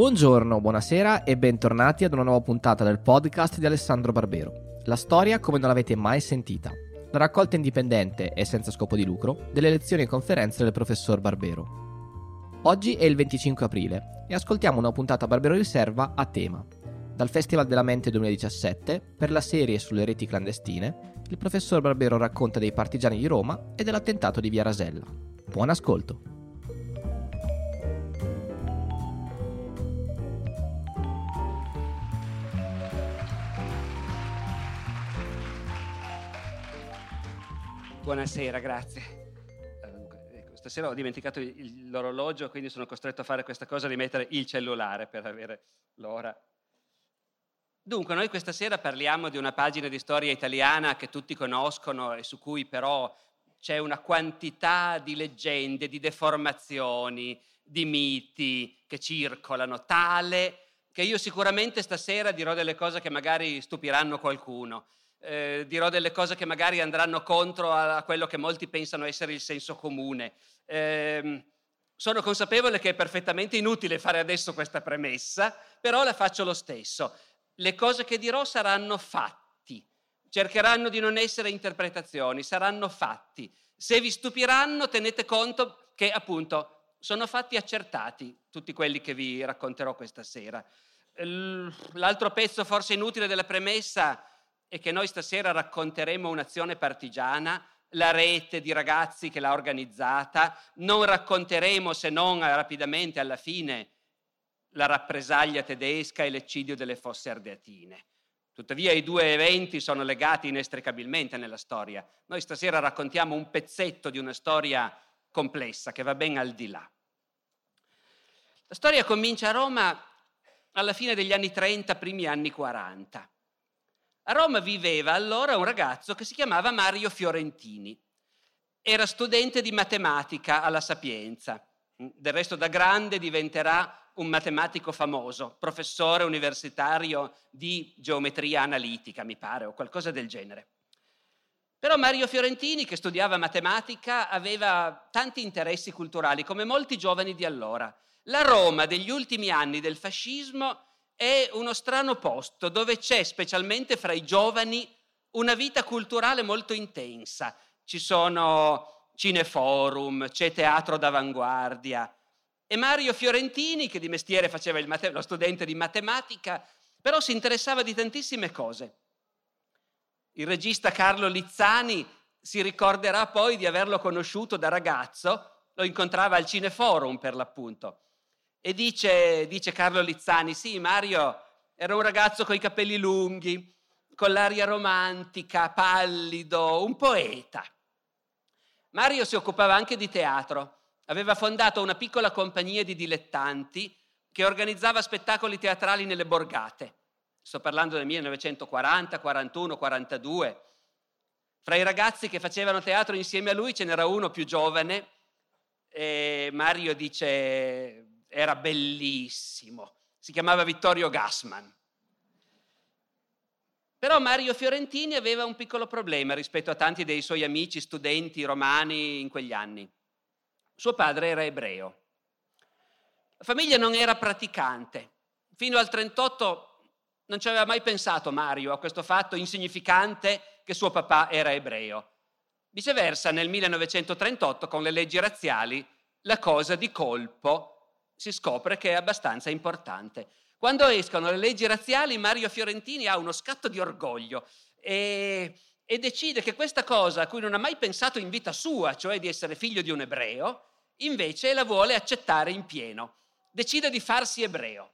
Buongiorno, buonasera e bentornati ad una nuova puntata del podcast di Alessandro Barbero. La storia come non l'avete mai sentita. La raccolta indipendente e senza scopo di lucro delle lezioni e conferenze del professor Barbero. Oggi è il 25 aprile e ascoltiamo una puntata Barbero Riserva a tema. Dal Festival della Mente 2017, per la serie sulle reti clandestine, il professor Barbero racconta dei partigiani di Roma e dell'attentato di Via Rasella. Buon ascolto! Buonasera, grazie. Ecco, stasera ho dimenticato l'orologio, quindi sono costretto a fare questa cosa di mettere il cellulare per avere l'ora. Dunque, noi questa sera parliamo di una pagina di storia italiana che tutti conoscono e su cui però c'è una quantità di leggende, di deformazioni, di miti che circolano, tale che io sicuramente stasera dirò delle cose che magari stupiranno qualcuno eh, dirò delle cose che magari andranno contro a, quello che molti pensano essere il senso comune. Eh, sono consapevole che è perfettamente inutile fare adesso questa premessa, però la faccio lo stesso. Le cose che dirò saranno fatti, cercheranno di non essere interpretazioni, saranno fatti. Se vi stupiranno, tenete conto che appunto sono fatti accertati, tutti quelli che vi racconterò questa sera. L'altro pezzo forse inutile della premessa e che noi stasera racconteremo un'azione partigiana, la rete di ragazzi che l'ha organizzata, non racconteremo se non rapidamente alla fine la rappresaglia tedesca e l'eccidio delle fosse ardeatine. Tuttavia i due eventi sono legati inestricabilmente nella storia. Noi stasera raccontiamo un pezzetto di una storia complessa che va ben al di là. La storia comincia a Roma alla fine degli anni 30, primi anni 40. A Roma viveva allora un ragazzo che si chiamava Mario Fiorentini. Era studente di matematica alla Sapienza. Del resto da grande diventerà un matematico famoso, professore universitario di geometria analitica, mi pare, o qualcosa del genere. Però Mario Fiorentini, che studiava matematica, aveva tanti interessi culturali, come molti giovani di allora. La Roma degli ultimi anni del fascismo è uno strano posto dove c'è, specialmente fra i giovani, una vita culturale molto intensa. Ci sono cineforum, c'è teatro d'avanguardia. E Mario Fiorentini, che di mestiere faceva mate- lo studente di matematica, però si interessava di tantissime cose. Il regista Carlo Lizzani si ricorderà poi di averlo conosciuto da ragazzo, lo incontrava al cineforum per l'appunto. E dice, dice Carlo Lizzani, sì, Mario era un ragazzo con i capelli lunghi, con l'aria romantica, pallido, un poeta. Mario si occupava anche di teatro, aveva fondato una piccola compagnia di dilettanti che organizzava spettacoli teatrali nelle borgate. Sto parlando del 1940, 41, 42. Fra i ragazzi che facevano teatro insieme a lui ce n'era uno più giovane e Mario dice era bellissimo, si chiamava Vittorio Gassman. Però Mario Fiorentini aveva un piccolo problema rispetto a tanti dei suoi amici studenti romani in quegli anni. Suo padre era ebreo. La famiglia non era praticante. Fino al 38 non ci aveva mai pensato Mario a questo fatto insignificante che suo papà era ebreo. Viceversa, nel 1938, con le leggi razziali, la cosa di colpo si scopre che è abbastanza importante. Quando escono le leggi razziali, Mario Fiorentini ha uno scatto di orgoglio e, e decide che questa cosa a cui non ha mai pensato in vita sua, cioè di essere figlio di un ebreo, invece la vuole accettare in pieno. Decide di farsi ebreo.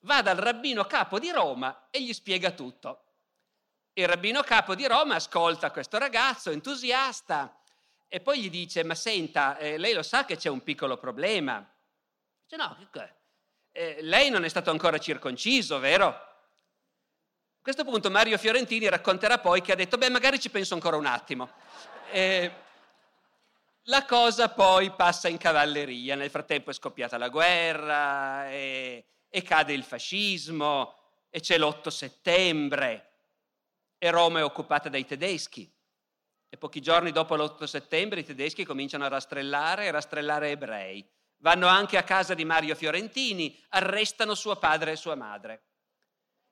Va dal rabbino capo di Roma e gli spiega tutto. Il rabbino capo di Roma ascolta questo ragazzo entusiasta e poi gli dice, ma senta, eh, lei lo sa che c'è un piccolo problema. Dice, no, eh, lei non è stato ancora circonciso, vero? A questo punto Mario Fiorentini racconterà poi che ha detto, beh, magari ci penso ancora un attimo. Eh, la cosa poi passa in cavalleria, nel frattempo è scoppiata la guerra e, e cade il fascismo e c'è l'8 settembre e Roma è occupata dai tedeschi. E pochi giorni dopo l'8 settembre i tedeschi cominciano a rastrellare e rastrellare ebrei Vanno anche a casa di Mario Fiorentini, arrestano suo padre e sua madre.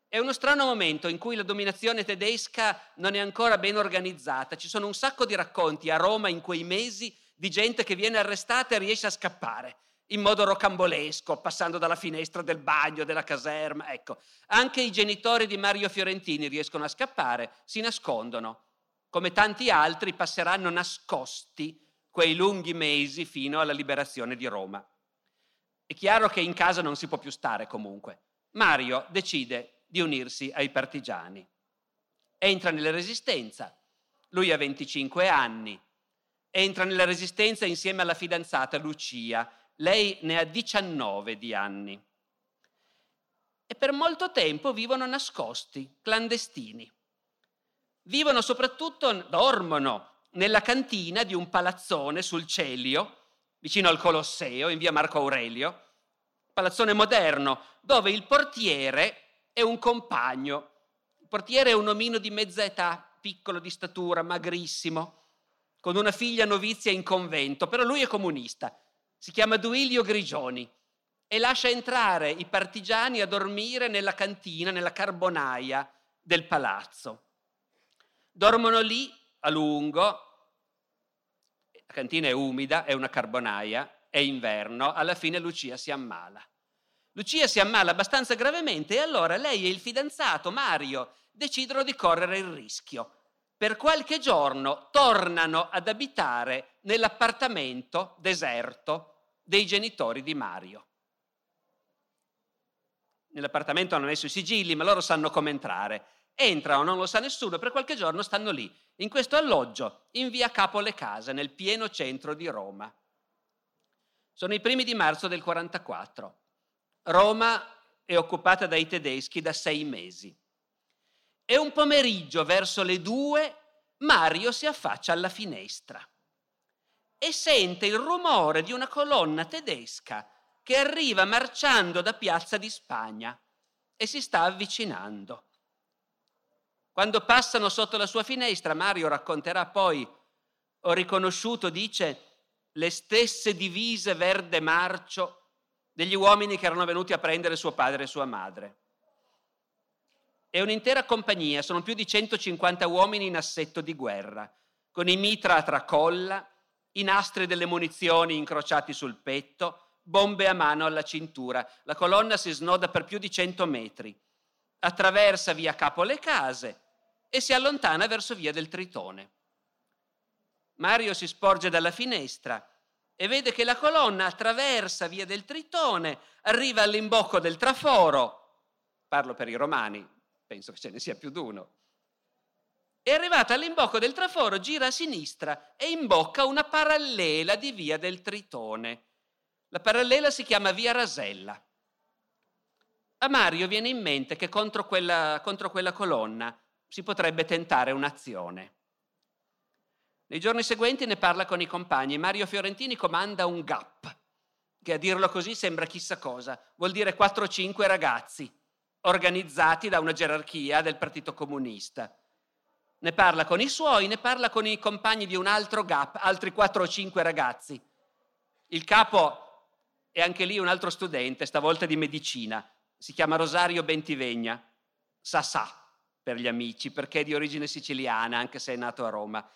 È uno strano momento in cui la dominazione tedesca non è ancora ben organizzata. Ci sono un sacco di racconti a Roma in quei mesi di gente che viene arrestata e riesce a scappare in modo rocambolesco, passando dalla finestra del bagno, della caserma. Ecco, anche i genitori di Mario Fiorentini riescono a scappare, si nascondono. Come tanti altri passeranno nascosti quei lunghi mesi fino alla liberazione di Roma. È chiaro che in casa non si può più stare comunque. Mario decide di unirsi ai partigiani. Entra nella resistenza. Lui ha 25 anni. Entra nella resistenza insieme alla fidanzata Lucia, lei ne ha 19 di anni. E per molto tempo vivono nascosti, clandestini. Vivono soprattutto, dormono nella cantina di un palazzone sul Celio, vicino al Colosseo, in via Marco Aurelio, palazzone moderno, dove il portiere è un compagno. Il portiere è un omino di mezza età, piccolo di statura, magrissimo, con una figlia novizia in convento, però lui è comunista si chiama Duilio Grigioni e lascia entrare i partigiani a dormire nella cantina, nella carbonaia del palazzo. Dormono lì a lungo, la cantina è umida, è una carbonaia, è inverno, alla fine Lucia si ammala. Lucia si ammala abbastanza gravemente e allora lei e il fidanzato Mario decidono di correre il rischio. Per qualche giorno tornano ad abitare nell'appartamento deserto dei genitori di Mario. Nell'appartamento hanno messo i sigilli, ma loro sanno come entrare. Entrano, non lo sa nessuno, per qualche giorno stanno lì, in questo alloggio, in via Capo le Case, nel pieno centro di Roma. Sono i primi di marzo del 44. Roma è occupata dai tedeschi da sei mesi. E un pomeriggio, verso le due, Mario si affaccia alla finestra e sente il rumore di una colonna tedesca che arriva marciando da Piazza di Spagna e si sta avvicinando. Quando passano sotto la sua finestra, Mario racconterà poi, ho riconosciuto, dice, le stesse divise verde marcio degli uomini che erano venuti a prendere suo padre e sua madre. È un'intera compagnia, sono più di 150 uomini in assetto di guerra, con i mitra a tracolla, i nastri delle munizioni incrociati sul petto, bombe a mano alla cintura. La colonna si snoda per più di 100 metri, attraversa via Capo le Case e si allontana verso via del Tritone. Mario si sporge dalla finestra e vede che la colonna attraversa via del Tritone, arriva all'imbocco del traforo. Parlo per i romani, penso che ce ne sia più d'uno è arrivata all'imbocco del traforo, gira a sinistra e imbocca una parallela di via del Tritone. La parallela si chiama via Rasella. A Mario viene in mente che contro quella, contro quella colonna si potrebbe tentare un'azione. Nei giorni seguenti ne parla con i compagni. Mario Fiorentini comanda un GAP, che a dirlo così sembra chissà cosa. Vuol dire 4-5 ragazzi, organizzati da una gerarchia del Partito Comunista ne parla con i suoi, ne parla con i compagni di un altro GAP, altri 4 o 5 ragazzi. Il capo è anche lì un altro studente, stavolta di medicina, si chiama Rosario Bentivegna, Sassà per gli amici, perché è di origine siciliana, anche se è nato a Roma.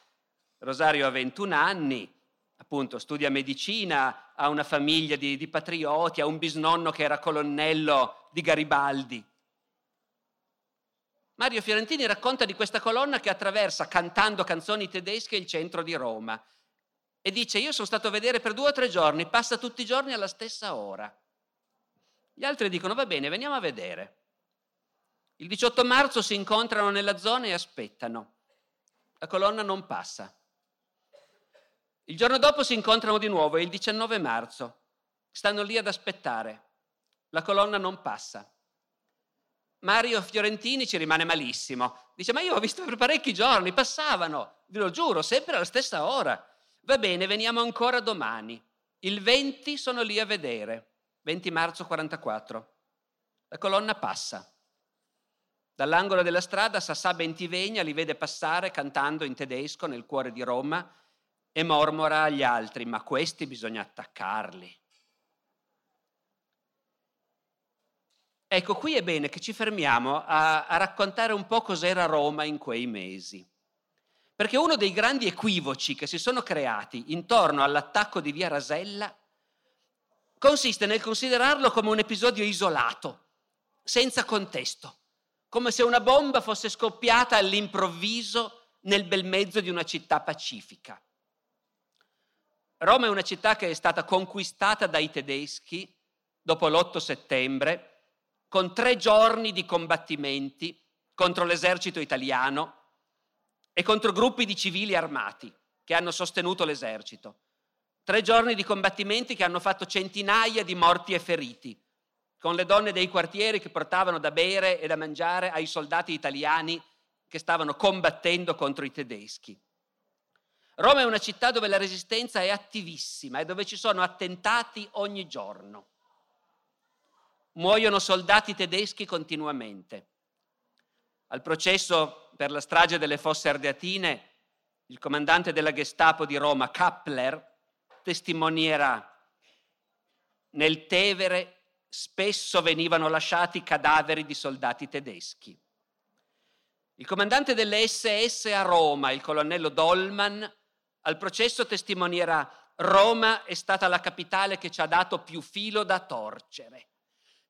Rosario ha 21 anni, appunto studia medicina, ha una famiglia di, di patrioti, ha un bisnonno che era colonnello di Garibaldi. Mario Fiorentini racconta di questa colonna che attraversa cantando canzoni tedesche il centro di Roma e dice io sono stato a vedere per due o tre giorni, passa tutti i giorni alla stessa ora. Gli altri dicono va bene, veniamo a vedere. Il 18 marzo si incontrano nella zona e aspettano. La colonna non passa. Il giorno dopo si incontrano di nuovo, il 19 marzo. Stanno lì ad aspettare. La colonna non passa. Mario Fiorentini ci rimane malissimo. Dice, ma io ho visto per parecchi giorni, passavano, ve lo giuro, sempre alla stessa ora. Va bene, veniamo ancora domani. Il 20 sono lì a vedere, 20 marzo 44. La colonna passa. Dall'angolo della strada Sassà Bentivegna li vede passare cantando in tedesco nel cuore di Roma e mormora agli altri, ma questi bisogna attaccarli. Ecco, qui è bene che ci fermiamo a, a raccontare un po' cos'era Roma in quei mesi. Perché uno dei grandi equivoci che si sono creati intorno all'attacco di Via Rasella consiste nel considerarlo come un episodio isolato, senza contesto come se una bomba fosse scoppiata all'improvviso nel bel mezzo di una città pacifica. Roma è una città che è stata conquistata dai tedeschi dopo l'8 settembre con tre giorni di combattimenti contro l'esercito italiano e contro gruppi di civili armati che hanno sostenuto l'esercito. Tre giorni di combattimenti che hanno fatto centinaia di morti e feriti, con le donne dei quartieri che portavano da bere e da mangiare ai soldati italiani che stavano combattendo contro i tedeschi. Roma è una città dove la resistenza è attivissima e dove ci sono attentati ogni giorno muoiono soldati tedeschi continuamente. Al processo per la strage delle fosse ardeatine, il comandante della Gestapo di Roma, Kappler, testimonierà nel Tevere spesso venivano lasciati cadaveri di soldati tedeschi. Il comandante delle SS a Roma, il colonnello Dolman, al processo testimonierà Roma è stata la capitale che ci ha dato più filo da torcere.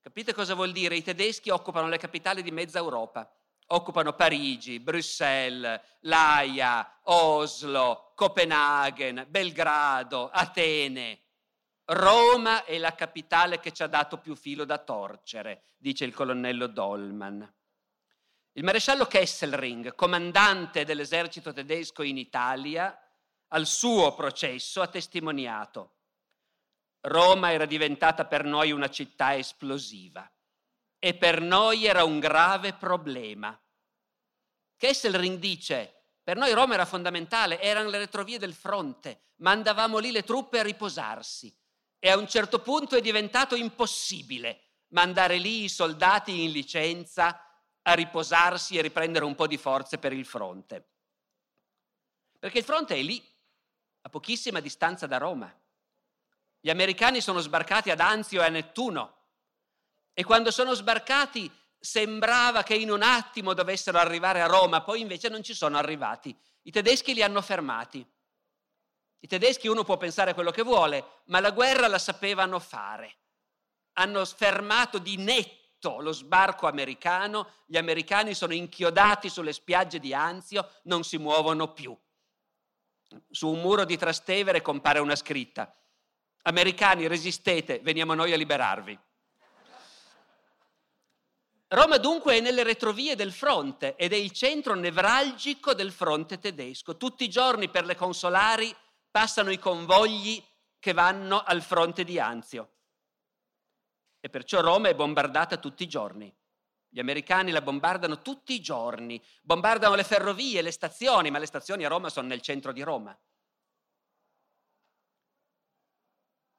Capite cosa vuol dire? I tedeschi occupano le capitali di mezza Europa. Occupano Parigi, Bruxelles, L'Aia, Oslo, Copenaghen, Belgrado, Atene. Roma è la capitale che ci ha dato più filo da torcere, dice il colonnello Dolman. Il maresciallo Kesselring, comandante dell'esercito tedesco in Italia, al suo processo ha testimoniato Roma era diventata per noi una città esplosiva e per noi era un grave problema. Kesselring dice, per noi Roma era fondamentale, erano le retrovie del fronte, mandavamo lì le truppe a riposarsi e a un certo punto è diventato impossibile mandare lì i soldati in licenza a riposarsi e riprendere un po' di forze per il fronte. Perché il fronte è lì, a pochissima distanza da Roma. Gli americani sono sbarcati ad Anzio e a Nettuno e quando sono sbarcati sembrava che in un attimo dovessero arrivare a Roma, poi invece non ci sono arrivati. I tedeschi li hanno fermati. I tedeschi uno può pensare quello che vuole, ma la guerra la sapevano fare. Hanno fermato di netto lo sbarco americano, gli americani sono inchiodati sulle spiagge di Anzio, non si muovono più. Su un muro di Trastevere compare una scritta. Americani, resistete, veniamo noi a liberarvi. Roma dunque è nelle retrovie del fronte ed è il centro nevralgico del fronte tedesco. Tutti i giorni per le consolari passano i convogli che vanno al fronte di Anzio. E perciò Roma è bombardata tutti i giorni. Gli americani la bombardano tutti i giorni, bombardano le ferrovie, le stazioni, ma le stazioni a Roma sono nel centro di Roma.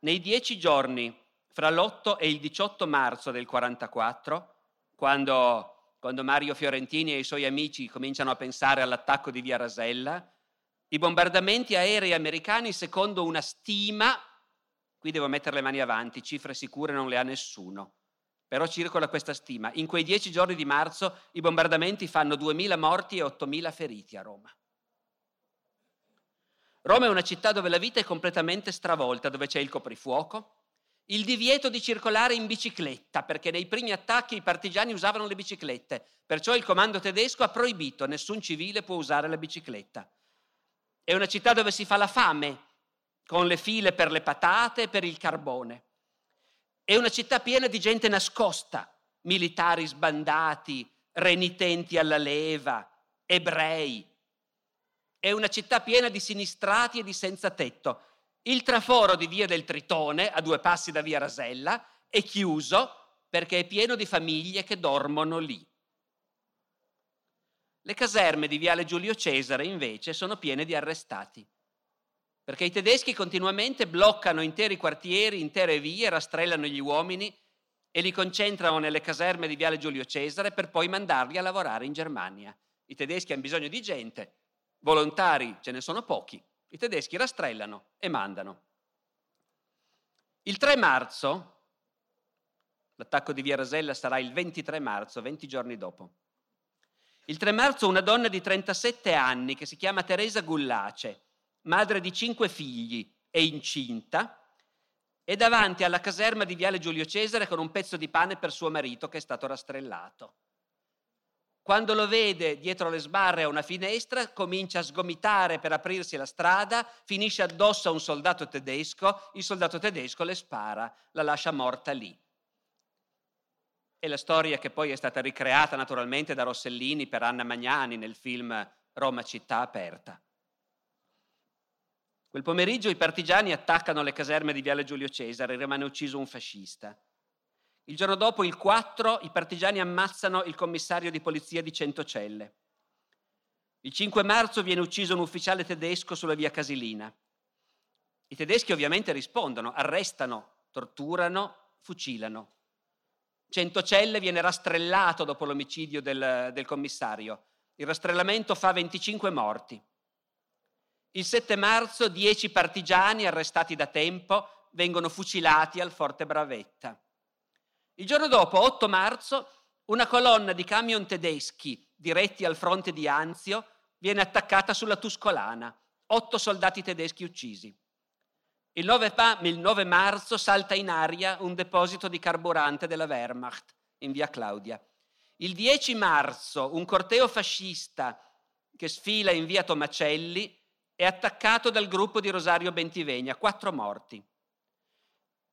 Nei dieci giorni fra l'8 e il 18 marzo del 44, quando, quando Mario Fiorentini e i suoi amici cominciano a pensare all'attacco di Via Rasella, i bombardamenti aerei americani, secondo una stima, qui devo mettere le mani avanti, cifre sicure non le ha nessuno, però circola questa stima, in quei dieci giorni di marzo i bombardamenti fanno 2.000 morti e 8.000 feriti a Roma. Roma è una città dove la vita è completamente stravolta, dove c'è il coprifuoco, il divieto di circolare in bicicletta, perché nei primi attacchi i partigiani usavano le biciclette, perciò il comando tedesco ha proibito, nessun civile può usare la bicicletta. È una città dove si fa la fame, con le file per le patate e per il carbone. È una città piena di gente nascosta, militari sbandati, renitenti alla leva, ebrei, è una città piena di sinistrati e di senza tetto. Il traforo di Via del Tritone, a due passi da Via Rasella, è chiuso perché è pieno di famiglie che dormono lì. Le caserme di Viale Giulio Cesare, invece, sono piene di arrestati, perché i tedeschi continuamente bloccano interi quartieri, intere vie, rastrellano gli uomini e li concentrano nelle caserme di Viale Giulio Cesare per poi mandarli a lavorare in Germania. I tedeschi hanno bisogno di gente, Volontari ce ne sono pochi, i tedeschi rastrellano e mandano. Il 3 marzo L'attacco di Via Rasella sarà il 23 marzo, 20 giorni dopo. Il 3 marzo una donna di 37 anni che si chiama Teresa Gullace, madre di cinque figli e incinta, è davanti alla caserma di Viale Giulio Cesare con un pezzo di pane per suo marito che è stato rastrellato. Quando lo vede dietro le sbarre a una finestra, comincia a sgomitare per aprirsi la strada, finisce addosso a un soldato tedesco, il soldato tedesco le spara, la lascia morta lì. È la storia che poi è stata ricreata naturalmente da Rossellini per Anna Magnani nel film Roma città aperta. Quel pomeriggio i partigiani attaccano le caserme di Viale Giulio Cesare, rimane ucciso un fascista. Il giorno dopo, il 4, i partigiani ammazzano il commissario di polizia di Centocelle. Il 5 marzo viene ucciso un ufficiale tedesco sulla via Casilina. I tedeschi ovviamente rispondono, arrestano, torturano, fucilano. Centocelle viene rastrellato dopo l'omicidio del, del commissario. Il rastrellamento fa 25 morti. Il 7 marzo 10 partigiani arrestati da tempo vengono fucilati al Forte Bravetta. Il giorno dopo, 8 marzo, una colonna di camion tedeschi diretti al fronte di Anzio viene attaccata sulla Tuscolana. Otto soldati tedeschi uccisi. Il 9, il 9, marzo salta in aria un deposito di carburante della Wehrmacht in via Claudia. Il 10 marzo un corteo fascista che sfila in via Tomacelli è attaccato dal gruppo di Rosario Bentivegna, quattro morti.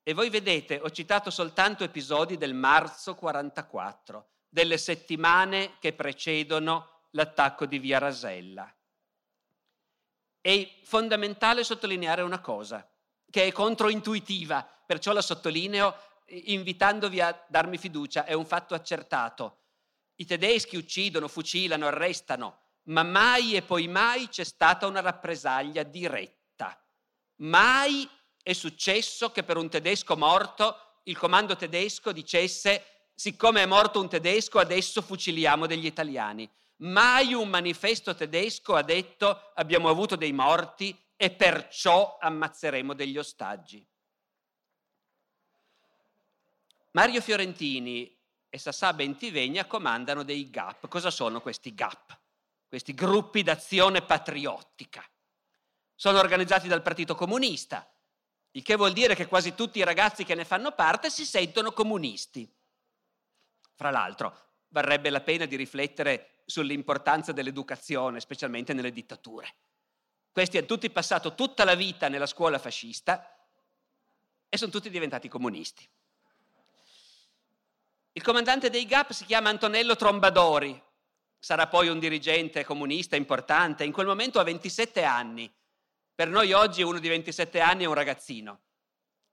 E voi vedete, ho citato soltanto episodi del marzo 44, delle settimane che precedono l'attacco di Via Rasella. È fondamentale sottolineare una cosa, che è controintuitiva, perciò la sottolineo invitandovi a darmi fiducia, è un fatto accertato. I tedeschi uccidono, fucilano, arrestano, ma mai e poi mai c'è stata una rappresaglia diretta. Mai è successo che per un tedesco morto il comando tedesco dicesse siccome è morto un tedesco adesso fuciliamo degli italiani. Mai un manifesto tedesco ha detto abbiamo avuto dei morti e perciò ammazzeremo degli ostaggi. Mario Fiorentini e Sassà Bentivegna comandano dei GAP. Cosa sono questi GAP? Questi gruppi d'azione patriottica. Sono organizzati dal Partito Comunista, il che vuol dire che quasi tutti i ragazzi che ne fanno parte si sentono comunisti. Fra l'altro, varrebbe la pena di riflettere sull'importanza dell'educazione, specialmente nelle dittature. Questi hanno tutti passato tutta la vita nella scuola fascista e sono tutti diventati comunisti. Il comandante dei GAP si chiama Antonello Trombadori, sarà poi un dirigente comunista importante, in quel momento ha 27 anni per noi oggi uno di 27 anni è un ragazzino.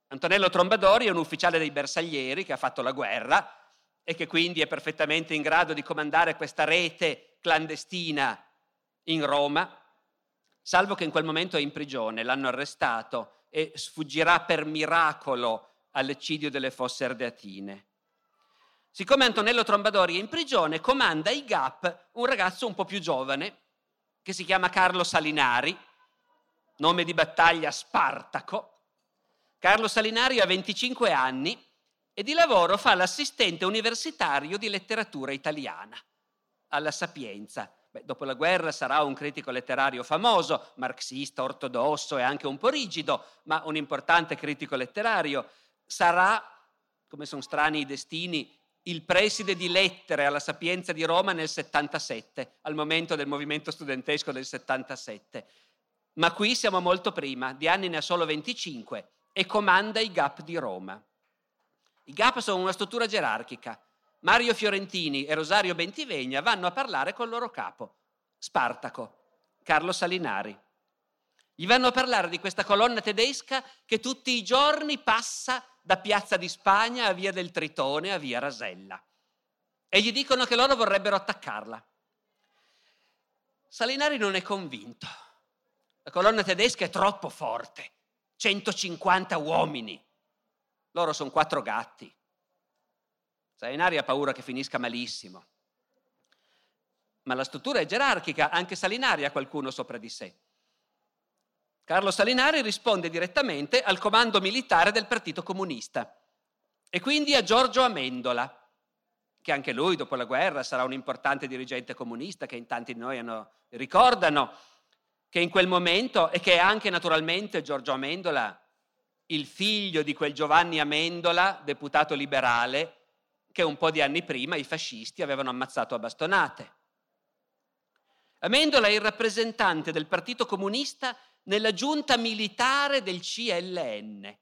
Antonello Trombadori è un ufficiale dei bersaglieri che ha fatto la guerra e che quindi è perfettamente in grado di comandare questa rete clandestina in Roma, salvo che in quel momento è in prigione, l'hanno arrestato e sfuggirà per miracolo all'eccidio delle fosse ardeatine. Siccome Antonello Trombadori è in prigione, comanda i GAP un ragazzo un po' più giovane, che si chiama Carlo Salinari, nome di battaglia Spartaco. Carlo Salinari ha 25 anni e di lavoro fa l'assistente universitario di letteratura italiana alla Sapienza. Beh, dopo la guerra sarà un critico letterario famoso, marxista, ortodosso e anche un po' rigido, ma un importante critico letterario. Sarà, come sono strani i destini, il preside di lettere alla Sapienza di Roma nel 77, al momento del movimento studentesco del 77 ma qui siamo molto prima, di anni ne ha solo 25 e comanda i GAP di Roma. I GAP sono una struttura gerarchica. Mario Fiorentini e Rosario Bentivegna vanno a parlare col loro capo, Spartaco, Carlo Salinari. Gli vanno a parlare di questa colonna tedesca che tutti i giorni passa da Piazza di Spagna a Via del Tritone a Via Rasella. E gli dicono che loro vorrebbero attaccarla. Salinari non è convinto la colonna tedesca è troppo forte, 150 uomini. Loro sono quattro gatti. Salinari ha paura che finisca malissimo. Ma la struttura è gerarchica, anche Salinari ha qualcuno sopra di sé. Carlo Salinari risponde direttamente al comando militare del Partito Comunista e quindi a Giorgio Amendola, che anche lui dopo la guerra sarà un importante dirigente comunista che in tanti di noi hanno, ricordano, che in quel momento e che è anche naturalmente Giorgio Amendola il figlio di quel Giovanni Amendola, deputato liberale, che un po' di anni prima i fascisti avevano ammazzato a bastonate. Amendola è il rappresentante del Partito Comunista nella giunta militare del CLN.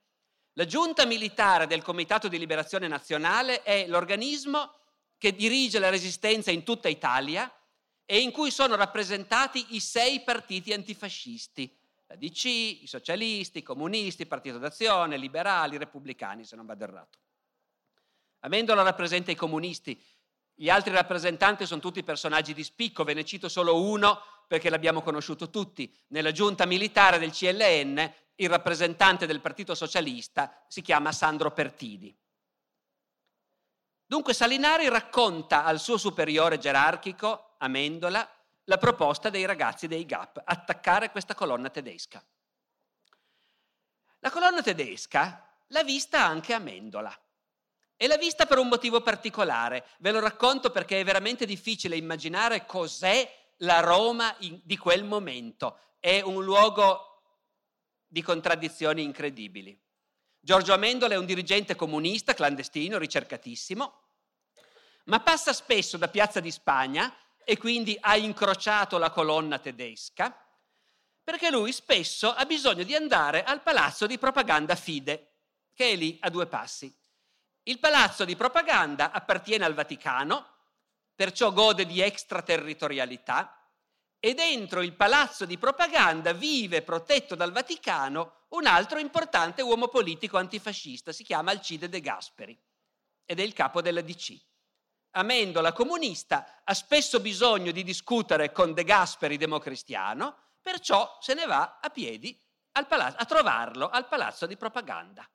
La giunta militare del Comitato di Liberazione Nazionale è l'organismo che dirige la resistenza in tutta Italia e in cui sono rappresentati i sei partiti antifascisti, la DC, i socialisti, i comunisti, il Partito d'Azione, i liberali, i repubblicani, se non vado errato. Amendola rappresenta i comunisti, gli altri rappresentanti sono tutti personaggi di spicco, ve ne cito solo uno perché l'abbiamo conosciuto tutti. Nella giunta militare del CLN il rappresentante del Partito Socialista si chiama Sandro Pertini. Dunque Salinari racconta al suo superiore gerarchico, Amendola, la proposta dei ragazzi dei GAP, attaccare questa colonna tedesca. La colonna tedesca l'ha vista anche Amendola. E l'ha vista per un motivo particolare. Ve lo racconto perché è veramente difficile immaginare cos'è la Roma in, di quel momento. È un luogo di contraddizioni incredibili. Giorgio Amendola è un dirigente comunista, clandestino, ricercatissimo, ma passa spesso da Piazza di Spagna e quindi ha incrociato la colonna tedesca, perché lui spesso ha bisogno di andare al palazzo di propaganda Fide, che è lì a due passi. Il palazzo di propaganda appartiene al Vaticano, perciò gode di extraterritorialità, e dentro il palazzo di propaganda vive, protetto dal Vaticano, un altro importante uomo politico antifascista, si chiama Alcide De Gasperi, ed è il capo della DC. Amendola comunista ha spesso bisogno di discutere con De Gasperi democristiano, perciò se ne va a piedi palazzo, a trovarlo al palazzo di propaganda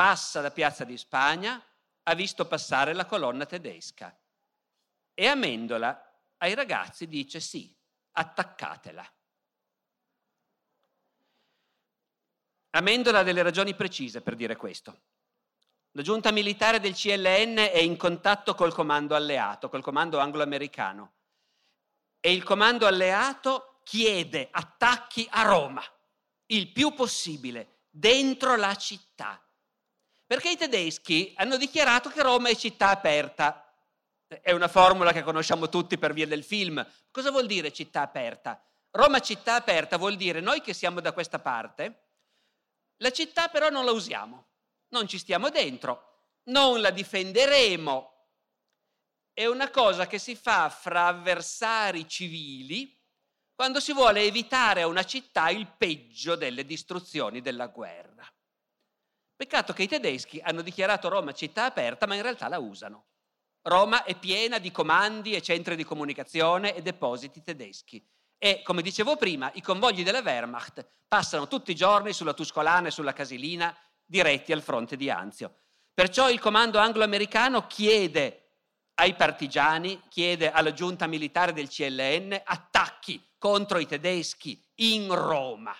passa da Piazza di Spagna, ha visto passare la colonna tedesca e Amendola ai ragazzi dice sì, attaccatela. Amendola ha delle ragioni precise per dire questo. La giunta militare del CLN è in contatto col comando alleato, col comando anglo-americano e il comando alleato chiede attacchi a Roma, il più possibile, dentro la città. Perché i tedeschi hanno dichiarato che Roma è città aperta. È una formula che conosciamo tutti per via del film. Cosa vuol dire città aperta? Roma città aperta vuol dire noi che siamo da questa parte, la città però non la usiamo, non ci stiamo dentro, non la difenderemo. È una cosa che si fa fra avversari civili quando si vuole evitare a una città il peggio delle distruzioni della guerra. Peccato che i tedeschi hanno dichiarato Roma città aperta, ma in realtà la usano. Roma è piena di comandi e centri di comunicazione e depositi tedeschi. E, come dicevo prima, i convogli della Wehrmacht passano tutti i giorni sulla Tuscolana e sulla Casilina diretti al fronte di Anzio. Perciò il comando anglo-americano chiede ai partigiani, chiede alla giunta militare del CLN attacchi contro i tedeschi in Roma.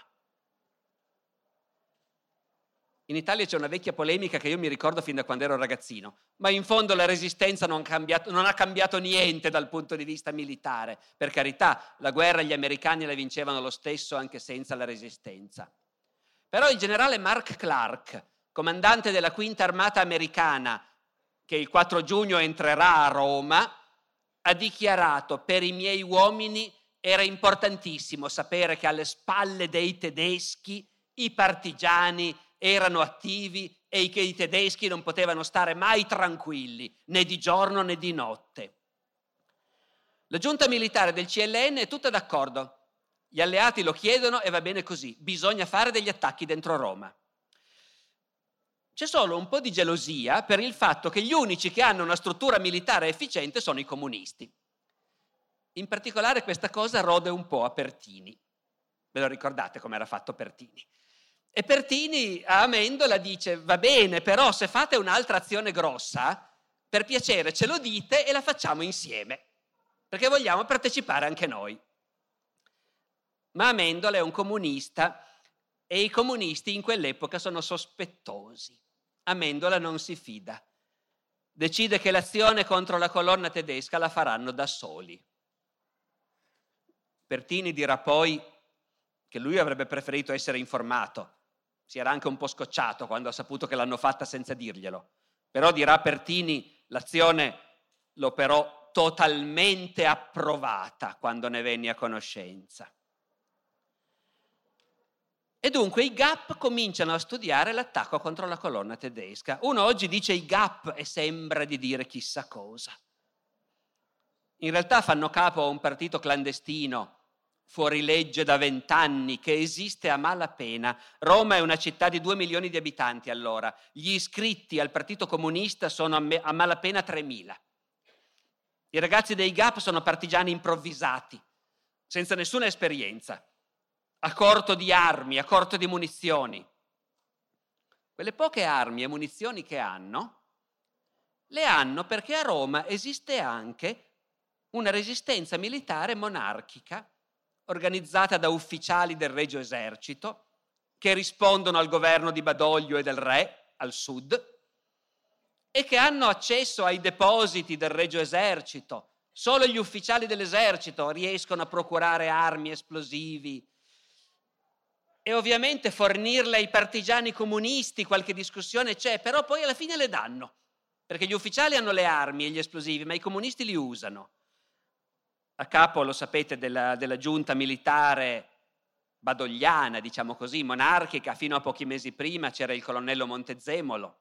In Italia c'è una vecchia polemica che io mi ricordo fin da quando ero ragazzino, ma in fondo la resistenza non, cambiato, non, ha cambiato niente dal punto di vista militare. Per carità, la guerra gli americani la vincevano lo stesso anche senza la resistenza. Però il generale Mark Clark, comandante della quinta armata americana, che il 4 giugno entrerà a Roma, ha dichiarato per i miei uomini era importantissimo sapere che alle spalle dei tedeschi i partigiani erano attivi e che i tedeschi non potevano stare mai tranquilli, né di giorno né di notte. La giunta militare del CLN è tutta d'accordo. Gli alleati lo chiedono e va bene così. Bisogna fare degli attacchi dentro Roma. C'è solo un po' di gelosia per il fatto che gli unici che hanno una struttura militare efficiente sono i comunisti. In particolare questa cosa rode un po' a Pertini. Ve lo ricordate come era fatto Pertini? E Pertini a Amendola dice, va bene, però se fate un'altra azione grossa, per piacere ce lo dite e la facciamo insieme, perché vogliamo partecipare anche noi. Ma Amendola è un comunista e i comunisti in quell'epoca sono sospettosi. Amendola non si fida. Decide che l'azione contro la colonna tedesca la faranno da soli. Pertini dirà poi che lui avrebbe preferito essere informato. Si era anche un po' scocciato quando ha saputo che l'hanno fatta senza dirglielo. Però dirà Pertini, l'azione l'operò totalmente approvata quando ne venni a conoscenza. E dunque i GAP cominciano a studiare l'attacco contro la colonna tedesca. Uno oggi dice i GAP e sembra di dire chissà cosa. In realtà fanno capo a un partito clandestino, fuori legge da vent'anni, che esiste a malapena. Roma è una città di due milioni di abitanti allora. Gli iscritti al Partito Comunista sono a malapena 3.000. I ragazzi dei GAP sono partigiani improvvisati, senza nessuna esperienza a corto di armi, a corto di munizioni. Quelle poche armi e munizioni che hanno, le hanno perché a Roma esiste anche una resistenza militare monarchica organizzata da ufficiali del Regio Esercito che rispondono al governo di Badoglio e del re al sud e che hanno accesso ai depositi del Regio Esercito. Solo gli ufficiali dell'esercito riescono a procurare armi esplosivi, e ovviamente fornirle ai partigiani comunisti, qualche discussione c'è, però poi alla fine le danno, perché gli ufficiali hanno le armi e gli esplosivi, ma i comunisti li usano. A capo, lo sapete, della, della giunta militare badogliana, diciamo così, monarchica, fino a pochi mesi prima c'era il colonnello Montezemolo,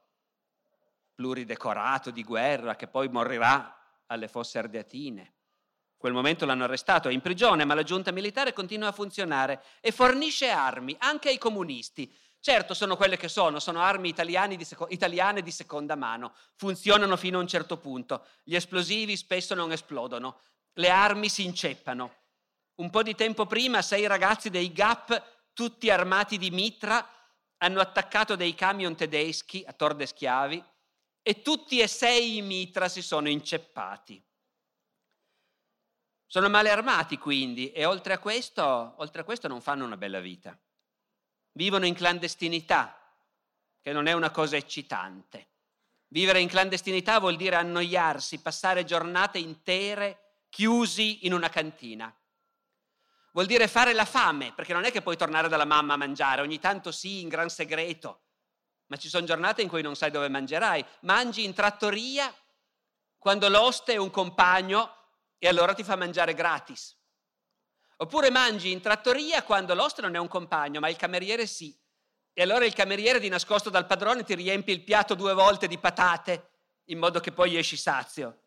pluridecorato di guerra, che poi morirà alle fosse ardeatine quel momento l'hanno arrestato, è in prigione, ma la giunta militare continua a funzionare e fornisce armi anche ai comunisti. Certo, sono quelle che sono, sono armi di seco- italiane di seconda mano, funzionano fino a un certo punto, gli esplosivi spesso non esplodono, le armi si inceppano. Un po' di tempo prima sei ragazzi dei GAP, tutti armati di mitra, hanno attaccato dei camion tedeschi a Tor de Schiavi e tutti e sei i mitra si sono inceppati. Sono male armati quindi e oltre a, questo, oltre a questo non fanno una bella vita. Vivono in clandestinità, che non è una cosa eccitante. Vivere in clandestinità vuol dire annoiarsi, passare giornate intere chiusi in una cantina. Vuol dire fare la fame, perché non è che puoi tornare dalla mamma a mangiare, ogni tanto sì, in gran segreto, ma ci sono giornate in cui non sai dove mangerai. Mangi in trattoria quando l'oste è un compagno e allora ti fa mangiare gratis. Oppure mangi in trattoria quando l'oste non è un compagno, ma il cameriere sì. E allora il cameriere di nascosto dal padrone ti riempie il piatto due volte di patate, in modo che poi esci sazio.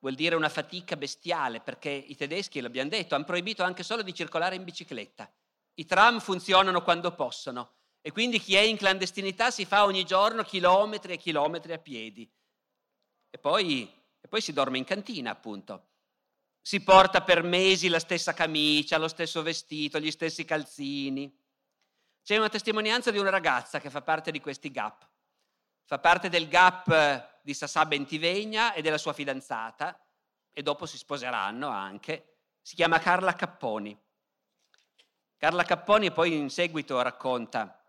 Vuol dire una fatica bestiale, perché i tedeschi, l'abbiamo detto, hanno proibito anche solo di circolare in bicicletta. I tram funzionano quando possono e quindi chi è in clandestinità si fa ogni giorno chilometri e chilometri a piedi. E poi e poi si dorme in cantina, appunto. Si porta per mesi la stessa camicia, lo stesso vestito, gli stessi calzini. C'è una testimonianza di una ragazza che fa parte di questi GAP. Fa parte del GAP di Sassà Bentivegna e della sua fidanzata, e dopo si sposeranno anche. Si chiama Carla Capponi. Carla Capponi poi in seguito racconta,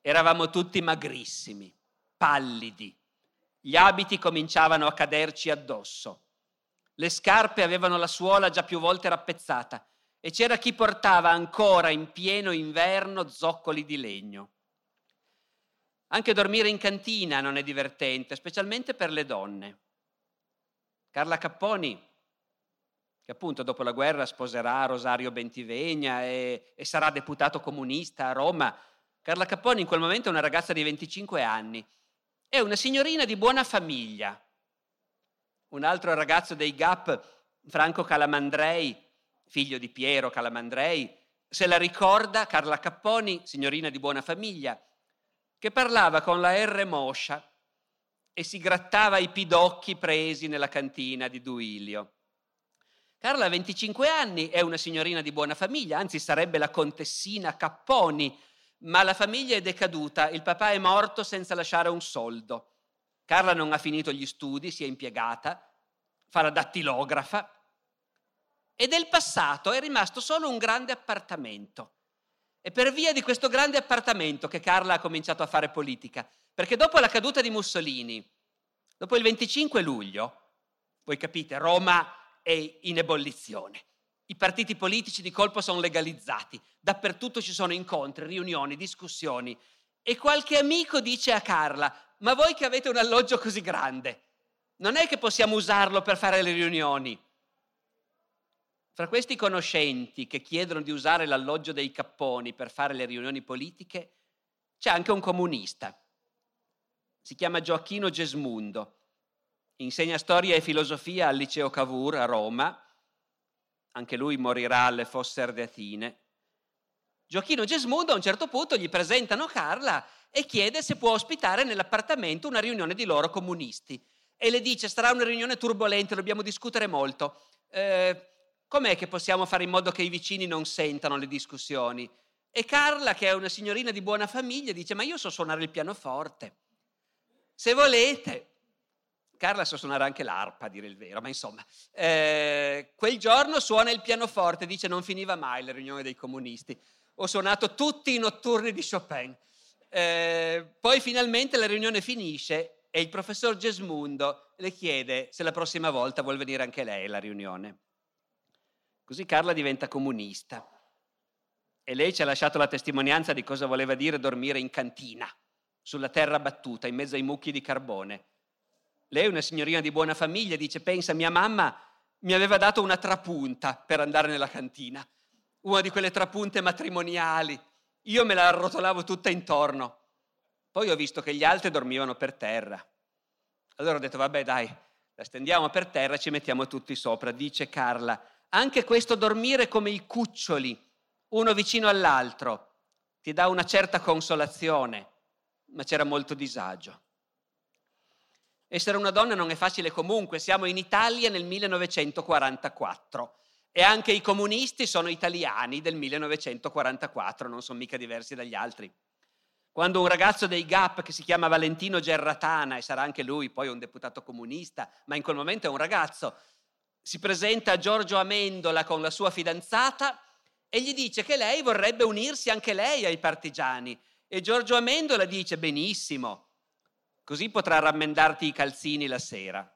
eravamo tutti magrissimi, pallidi, gli abiti cominciavano a caderci addosso. Le scarpe avevano la suola già più volte rappezzata e c'era chi portava ancora in pieno inverno zoccoli di legno. Anche dormire in cantina non è divertente, specialmente per le donne. Carla Capponi, che appunto dopo la guerra sposerà Rosario Bentivegna e, e sarà deputato comunista a Roma, Carla Capponi in quel momento è una ragazza di 25 anni è una signorina di buona famiglia. Un altro ragazzo dei Gap, Franco Calamandrei, figlio di Piero Calamandrei, se la ricorda Carla Capponi, signorina di buona famiglia, che parlava con la R Moscia e si grattava i pidocchi presi nella cantina di Duilio. Carla ha 25 anni, è una signorina di buona famiglia, anzi sarebbe la contessina Capponi, ma la famiglia è decaduta, il papà è morto senza lasciare un soldo. Carla non ha finito gli studi, si è impiegata, fa la dattilografa e del passato è rimasto solo un grande appartamento. È per via di questo grande appartamento che Carla ha cominciato a fare politica, perché dopo la caduta di Mussolini, dopo il 25 luglio, voi capite, Roma è in ebollizione. I partiti politici di colpo sono legalizzati, dappertutto ci sono incontri, riunioni, discussioni. E qualche amico dice a Carla, ma voi che avete un alloggio così grande, non è che possiamo usarlo per fare le riunioni? Fra questi conoscenti che chiedono di usare l'alloggio dei capponi per fare le riunioni politiche, c'è anche un comunista. Si chiama Gioacchino Gesmundo. Insegna storia e filosofia al liceo Cavour a Roma. Anche lui morirà alle Fosse Ardeatine. Gioacchino Gesmundo a un certo punto gli presentano Carla e chiede se può ospitare nell'appartamento una riunione di loro comunisti. E le dice, sarà una riunione turbolente, dobbiamo discutere molto. Eh, com'è che possiamo fare in modo che i vicini non sentano le discussioni? E Carla, che è una signorina di buona famiglia, dice, ma io so suonare il pianoforte. Se volete. Carla sa suonare anche l'arpa, a dire il vero, ma insomma, eh, quel giorno suona il pianoforte, dice non finiva mai la riunione dei comunisti. Ho suonato tutti i notturni di Chopin. Eh, poi finalmente la riunione finisce e il professor Gesmundo le chiede se la prossima volta vuol venire anche lei alla riunione. Così Carla diventa comunista e lei ci ha lasciato la testimonianza di cosa voleva dire dormire in cantina, sulla terra battuta, in mezzo ai mucchi di carbone. Lei una signorina di buona famiglia, dice, pensa, mia mamma mi aveva dato una trapunta per andare nella cantina, una di quelle trapunte matrimoniali. Io me la arrotolavo tutta intorno. Poi ho visto che gli altri dormivano per terra. Allora ho detto, vabbè dai, la stendiamo per terra e ci mettiamo tutti sopra. Dice Carla, anche questo dormire come i cuccioli, uno vicino all'altro, ti dà una certa consolazione, ma c'era molto disagio. Essere una donna non è facile comunque, siamo in Italia nel 1944 e anche i comunisti sono italiani del 1944, non sono mica diversi dagli altri. Quando un ragazzo dei GAP che si chiama Valentino Gerratana, e sarà anche lui poi un deputato comunista, ma in quel momento è un ragazzo, si presenta a Giorgio Amendola con la sua fidanzata e gli dice che lei vorrebbe unirsi anche lei ai partigiani. E Giorgio Amendola dice benissimo, così potrà rammendarti i calzini la sera.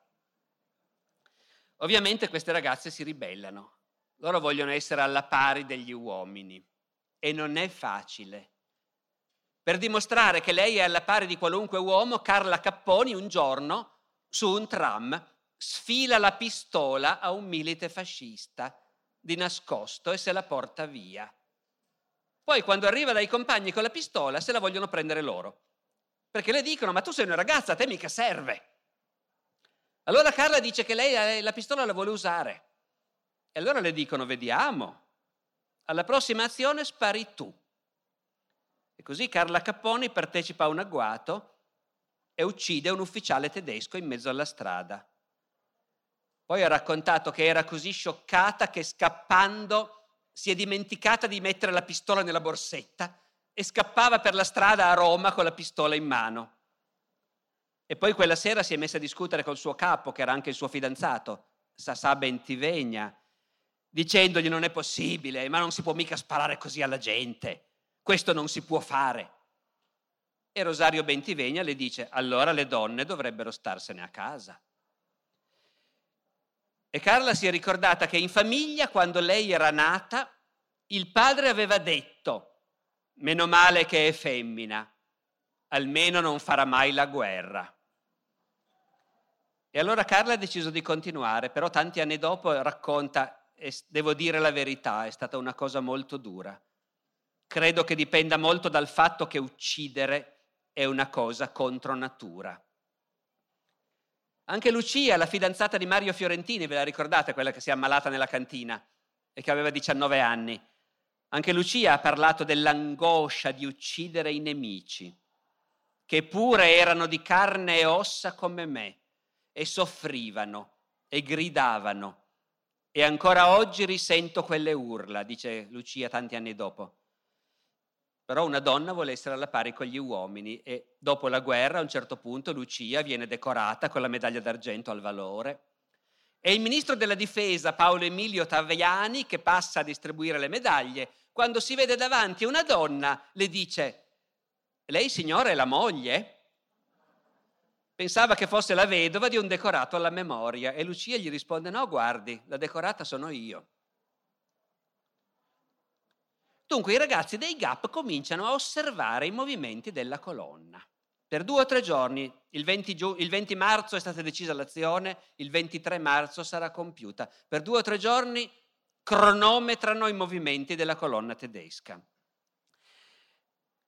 Ovviamente queste ragazze si ribellano, loro vogliono essere alla pari degli uomini e non è facile. Per dimostrare che lei è alla pari di qualunque uomo, Carla Capponi un giorno su un tram sfila la pistola a un milite fascista di nascosto e se la porta via. Poi quando arriva dai compagni con la pistola se la vogliono prendere loro. Perché le dicono, ma tu sei una ragazza, a te mica serve. Allora Carla dice che lei la pistola la vuole usare. E allora le dicono, vediamo, alla prossima azione spari tu. E così Carla Capponi partecipa a un agguato e uccide un ufficiale tedesco in mezzo alla strada. Poi ha raccontato che era così scioccata che scappando si è dimenticata di mettere la pistola nella borsetta e scappava per la strada a Roma con la pistola in mano. E poi quella sera si è messa a discutere col suo capo, che era anche il suo fidanzato, Sassà Bentivegna, dicendogli non è possibile, ma non si può mica sparare così alla gente, questo non si può fare. E Rosario Bentivegna le dice, allora le donne dovrebbero starsene a casa. E Carla si è ricordata che in famiglia, quando lei era nata, il padre aveva detto, meno male che è femmina, almeno non farà mai la guerra. E allora Carla ha deciso di continuare, però tanti anni dopo racconta, e devo dire la verità, è stata una cosa molto dura. Credo che dipenda molto dal fatto che uccidere è una cosa contro natura. Anche Lucia, la fidanzata di Mario Fiorentini, ve la ricordate, quella che si è ammalata nella cantina e che aveva 19 anni? Anche Lucia ha parlato dell'angoscia di uccidere i nemici, che pure erano di carne e ossa come me, e soffrivano e gridavano. E ancora oggi risento quelle urla, dice Lucia tanti anni dopo. Però una donna vuole essere alla pari con gli uomini e dopo la guerra a un certo punto Lucia viene decorata con la medaglia d'argento al valore. E il ministro della difesa Paolo Emilio Taviani, che passa a distribuire le medaglie, quando si vede davanti una donna, le dice, lei signora è la moglie? Pensava che fosse la vedova di un decorato alla memoria e Lucia gli risponde, no, guardi, la decorata sono io. Dunque i ragazzi dei GAP cominciano a osservare i movimenti della colonna. Per due o tre giorni, il 20, giu- il 20, marzo è stata decisa l'azione, il 23 marzo sarà compiuta. Per due o tre giorni cronometrano i movimenti della colonna tedesca.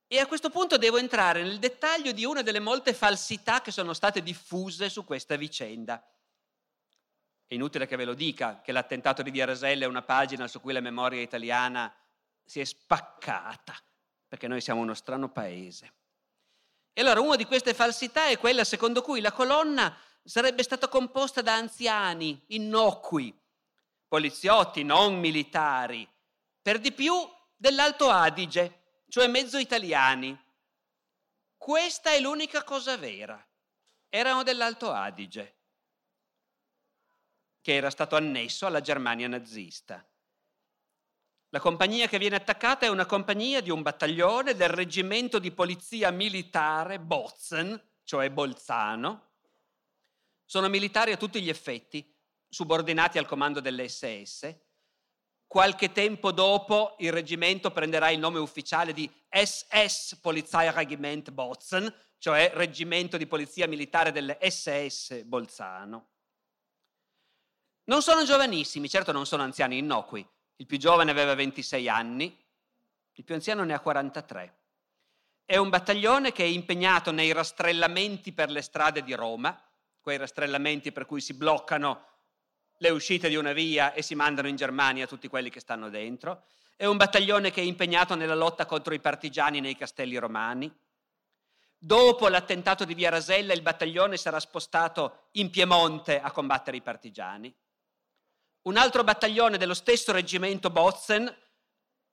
E a questo punto devo entrare nel dettaglio di una delle molte falsità che sono state diffuse su questa vicenda. È inutile che ve lo dica che l'attentato di Via Rasella è una pagina su cui la memoria italiana si è spaccata, perché noi siamo uno strano paese. E allora una di queste falsità è quella secondo cui la colonna sarebbe stata composta da anziani, innocui, poliziotti non militari, per di più dell'Alto Adige, cioè mezzo italiani. Questa è l'unica cosa vera. Erano dell'Alto Adige, che era stato annesso alla Germania nazista. La compagnia che viene attaccata è una compagnia di un battaglione del reggimento di polizia militare Bozen, cioè Bolzano. Sono militari a tutti gli effetti, subordinati al comando dell'SS. Qualche tempo dopo il reggimento prenderà il nome ufficiale di SS Polizeiregiment Bozen, cioè Reggimento di Polizia Militare dell'SS Bolzano. Non sono giovanissimi, certo non sono anziani innocui, il più giovane aveva 26 anni, il più anziano ne ha 43. È un battaglione che è impegnato nei rastrellamenti per le strade di Roma, quei rastrellamenti per cui si bloccano le uscite di una via e si mandano in Germania tutti quelli che stanno dentro. È un battaglione che è impegnato nella lotta contro i partigiani nei castelli romani. Dopo l'attentato di Via Rasella il battaglione sarà spostato in Piemonte a combattere i partigiani. Un altro battaglione dello stesso reggimento Bozen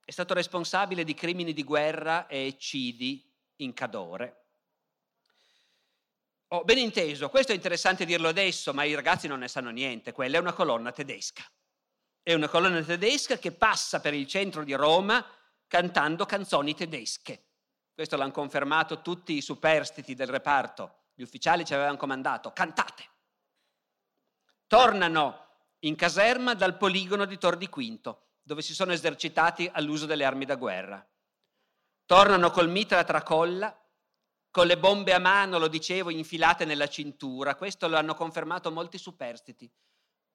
è stato responsabile di crimini di guerra e eccidi in Cadore. Oh, ben inteso, questo è interessante dirlo adesso, ma i ragazzi non ne sanno niente, quella è una colonna tedesca. È una colonna tedesca che passa per il centro di Roma cantando canzoni tedesche. Questo l'hanno confermato tutti i superstiti del reparto. Gli ufficiali ci avevano comandato, cantate. Tornano in caserma dal poligono di Tor di Quinto, dove si sono esercitati all'uso delle armi da guerra. Tornano col mitra a tracolla, con le bombe a mano, lo dicevo, infilate nella cintura. Questo lo hanno confermato molti superstiti.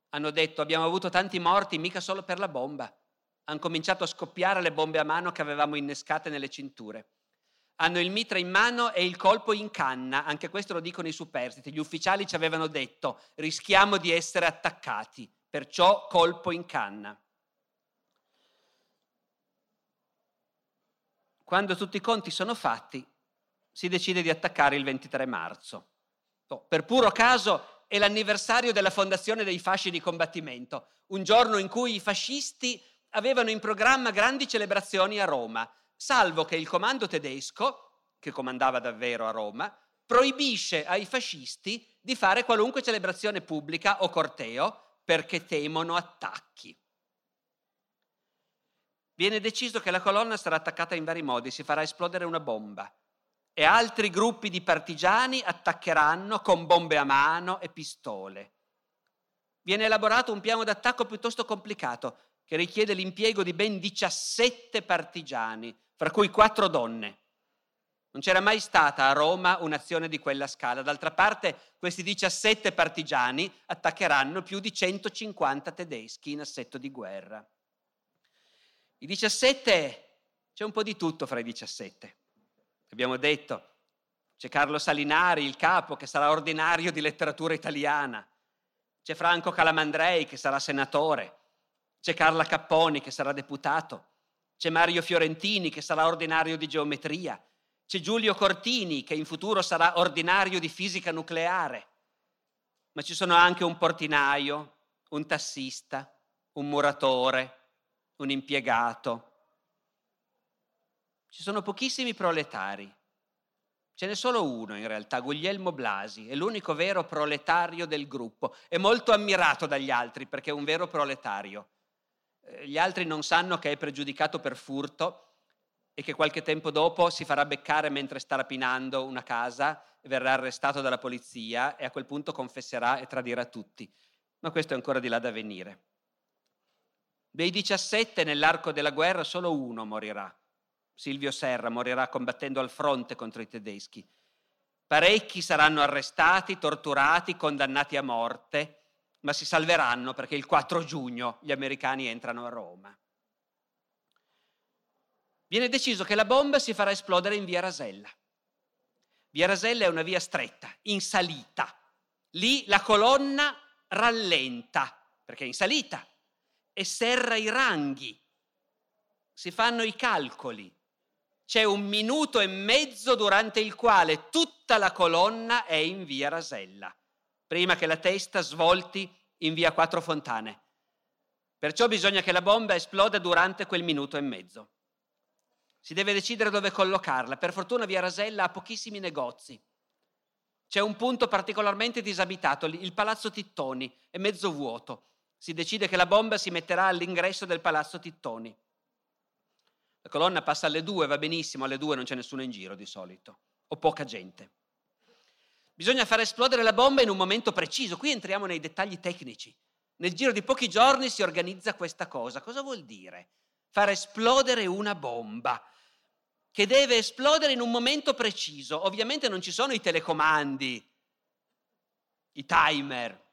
Hanno detto abbiamo avuto tanti morti mica solo per la bomba. Hanno cominciato a scoppiare le bombe a mano che avevamo innescate nelle cinture. Hanno il mitra in mano e il colpo in canna, anche questo lo dicono i superstiti. Gli ufficiali ci avevano detto rischiamo di essere attaccati perciò colpo in canna. Quando tutti i conti sono fatti, si decide di attaccare il 23 marzo. Oh, per puro caso è l'anniversario della fondazione dei fasci di combattimento, un giorno in cui i fascisti avevano in programma grandi celebrazioni a Roma, salvo che il comando tedesco, che comandava davvero a Roma, proibisce ai fascisti di fare qualunque celebrazione pubblica o corteo perché temono attacchi. Viene deciso che la colonna sarà attaccata in vari modi, si farà esplodere una bomba e altri gruppi di partigiani attaccheranno con bombe a mano e pistole. Viene elaborato un piano d'attacco piuttosto complicato che richiede l'impiego di ben 17 partigiani, fra cui quattro donne. Non c'era mai stata a Roma un'azione di quella scala. D'altra parte, questi 17 partigiani attaccheranno più di 150 tedeschi in assetto di guerra. I 17, c'è un po' di tutto fra i 17. Abbiamo detto, c'è Carlo Salinari, il capo, che sarà ordinario di letteratura italiana. C'è Franco Calamandrei, che sarà senatore. C'è Carla Capponi, che sarà deputato. C'è Mario Fiorentini, che sarà ordinario di geometria. C'è Giulio Cortini, che in futuro sarà ordinario di fisica nucleare, ma ci sono anche un portinaio, un tassista, un muratore, un impiegato. Ci sono pochissimi proletari. Ce n'è solo uno in realtà, Guglielmo Blasi, è l'unico vero proletario del gruppo. È molto ammirato dagli altri perché è un vero proletario. eh, gli altri non sanno che è pregiudicato per furto e che qualche tempo dopo si farà beccare mentre sta rapinando una casa verrà arrestato dalla polizia e a quel punto confesserà e tradirà tutti. Ma questo è ancora di là da venire. Dei 17 nell'arco della guerra solo uno morirà. Silvio Serra morirà combattendo al fronte contro i tedeschi. Parecchi saranno arrestati, torturati, condannati a morte, ma si salveranno perché il 4 giugno gli americani entrano a Roma viene deciso che la bomba si farà esplodere in via Rasella. Via Rasella è una via stretta, in salita. Lì la colonna rallenta, perché è in salita, e serra i ranghi. Si fanno i calcoli. C'è un minuto e mezzo durante il quale tutta la colonna è in via Rasella, prima che la testa svolti in via Quattro Fontane. Perciò bisogna che la bomba esploda durante quel minuto e mezzo. Si deve decidere dove collocarla. Per fortuna Via Rasella ha pochissimi negozi. C'è un punto particolarmente disabitato, il Palazzo Tittoni, è mezzo vuoto. Si decide che la bomba si metterà all'ingresso del Palazzo Tittoni. La colonna passa alle due, va benissimo, alle due non c'è nessuno in giro di solito, o poca gente. Bisogna far esplodere la bomba in un momento preciso, qui entriamo nei dettagli tecnici. Nel giro di pochi giorni si organizza questa cosa. Cosa vuol dire? Far esplodere una bomba che deve esplodere in un momento preciso. Ovviamente non ci sono i telecomandi, i timer.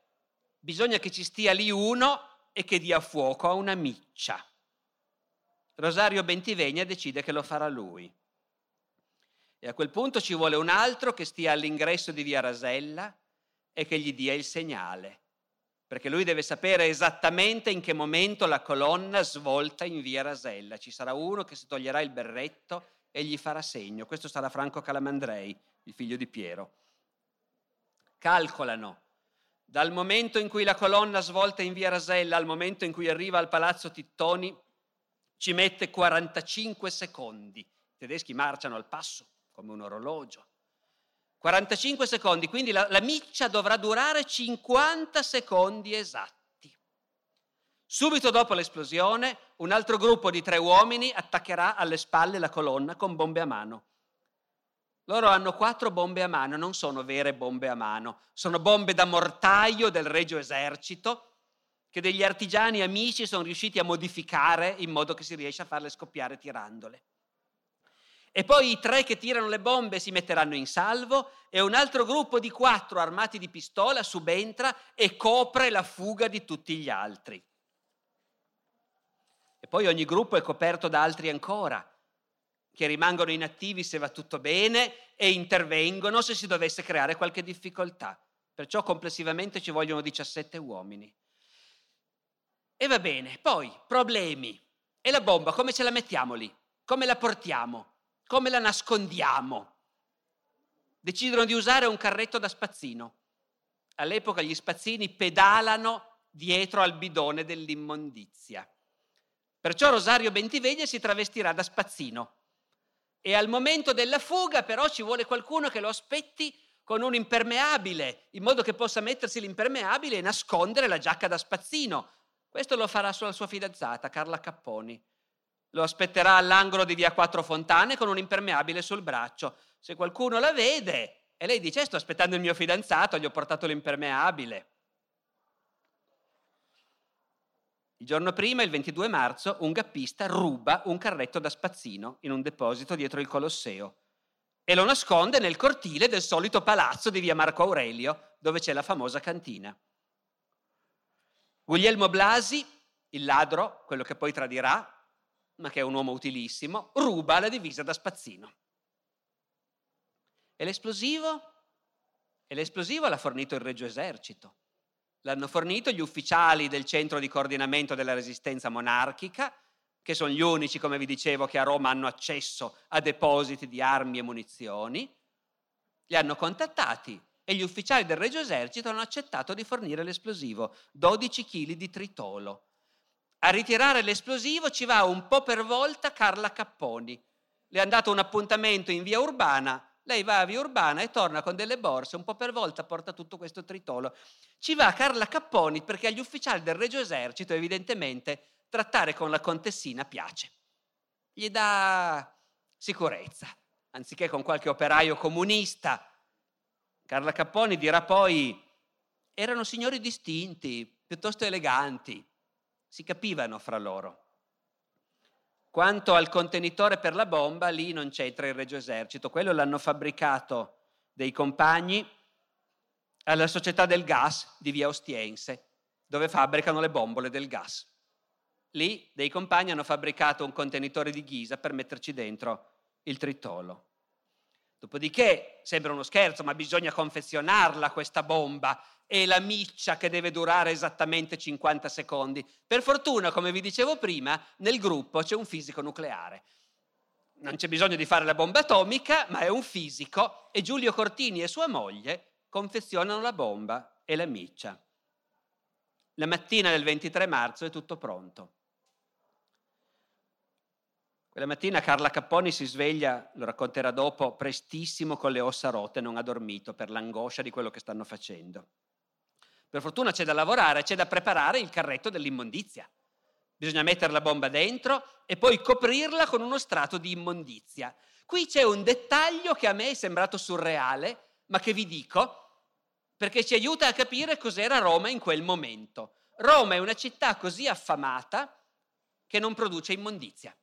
Bisogna che ci stia lì uno e che dia fuoco a una miccia. Rosario Bentivegna decide che lo farà lui. E a quel punto ci vuole un altro che stia all'ingresso di via Rasella e che gli dia il segnale, perché lui deve sapere esattamente in che momento la colonna svolta in via Rasella. Ci sarà uno che si toglierà il berretto e gli farà segno. Questo sarà Franco Calamandrei, il figlio di Piero. Calcolano dal momento in cui la colonna svolta in via Rasella al momento in cui arriva al palazzo Tittoni ci mette 45 secondi. I tedeschi marciano al passo come un orologio. 45 secondi, quindi la, la miccia dovrà durare 50 secondi esatti. Subito dopo l'esplosione, un altro gruppo di tre uomini attaccherà alle spalle la colonna con bombe a mano. Loro hanno quattro bombe a mano, non sono vere bombe a mano, sono bombe da mortaio del Regio Esercito che degli artigiani amici sono riusciti a modificare in modo che si riesce a farle scoppiare tirandole. E poi i tre che tirano le bombe si metteranno in salvo e un altro gruppo di quattro armati di pistola subentra e copre la fuga di tutti gli altri. E poi ogni gruppo è coperto da altri ancora, che rimangono inattivi se va tutto bene e intervengono se si dovesse creare qualche difficoltà. Perciò complessivamente ci vogliono 17 uomini. E va bene, poi problemi. E la bomba come ce la mettiamo lì? Come la portiamo? Come la nascondiamo? Decidono di usare un carretto da spazzino. All'epoca gli spazzini pedalano dietro al bidone dell'immondizia. Perciò Rosario Bentiveglia si travestirà da spazzino. E al momento della fuga però ci vuole qualcuno che lo aspetti con un impermeabile, in modo che possa mettersi l'impermeabile e nascondere la giacca da spazzino. Questo lo farà sulla sua fidanzata, Carla Capponi. Lo aspetterà all'angolo di via Quattro Fontane con un impermeabile sul braccio. Se qualcuno la vede e lei dice sto aspettando il mio fidanzato, gli ho portato l'impermeabile. Il giorno prima, il 22 marzo, un gappista ruba un carretto da spazzino in un deposito dietro il Colosseo e lo nasconde nel cortile del solito palazzo di via Marco Aurelio, dove c'è la famosa cantina. Guglielmo Blasi, il ladro, quello che poi tradirà, ma che è un uomo utilissimo, ruba la divisa da spazzino. E l'esplosivo? E l'esplosivo l'ha fornito il Regio Esercito. L'hanno fornito gli ufficiali del centro di coordinamento della resistenza monarchica, che sono gli unici, come vi dicevo, che a Roma hanno accesso a depositi di armi e munizioni. Li hanno contattati e gli ufficiali del Regio Esercito hanno accettato di fornire l'esplosivo, 12 kg di tritolo. A ritirare l'esplosivo ci va un po' per volta Carla Capponi. Le hanno dato un appuntamento in via Urbana lei va a Via Urbana e torna con delle borse, un po' per volta porta tutto questo tritolo. Ci va Carla Capponi perché agli ufficiali del Regio Esercito evidentemente trattare con la contessina piace. Gli dà sicurezza, anziché con qualche operaio comunista. Carla Capponi dirà poi, erano signori distinti, piuttosto eleganti, si capivano fra loro. Quanto al contenitore per la bomba, lì non c'entra il Regio Esercito, quello l'hanno fabbricato dei compagni alla società del gas di via Ostiense, dove fabbricano le bombole del gas. Lì dei compagni hanno fabbricato un contenitore di ghisa per metterci dentro il tritolo. Dopodiché sembra uno scherzo, ma bisogna confezionarla questa bomba e la miccia che deve durare esattamente 50 secondi. Per fortuna, come vi dicevo prima, nel gruppo c'è un fisico nucleare. Non c'è bisogno di fare la bomba atomica, ma è un fisico e Giulio Cortini e sua moglie confezionano la bomba e la miccia. La mattina del 23 marzo è tutto pronto. Quella mattina Carla Capponi si sveglia, lo racconterà dopo, prestissimo con le ossa rotte, non ha dormito per l'angoscia di quello che stanno facendo. Per fortuna c'è da lavorare, c'è da preparare il carretto dell'immondizia. Bisogna mettere la bomba dentro e poi coprirla con uno strato di immondizia. Qui c'è un dettaglio che a me è sembrato surreale, ma che vi dico perché ci aiuta a capire cos'era Roma in quel momento. Roma è una città così affamata che non produce immondizia.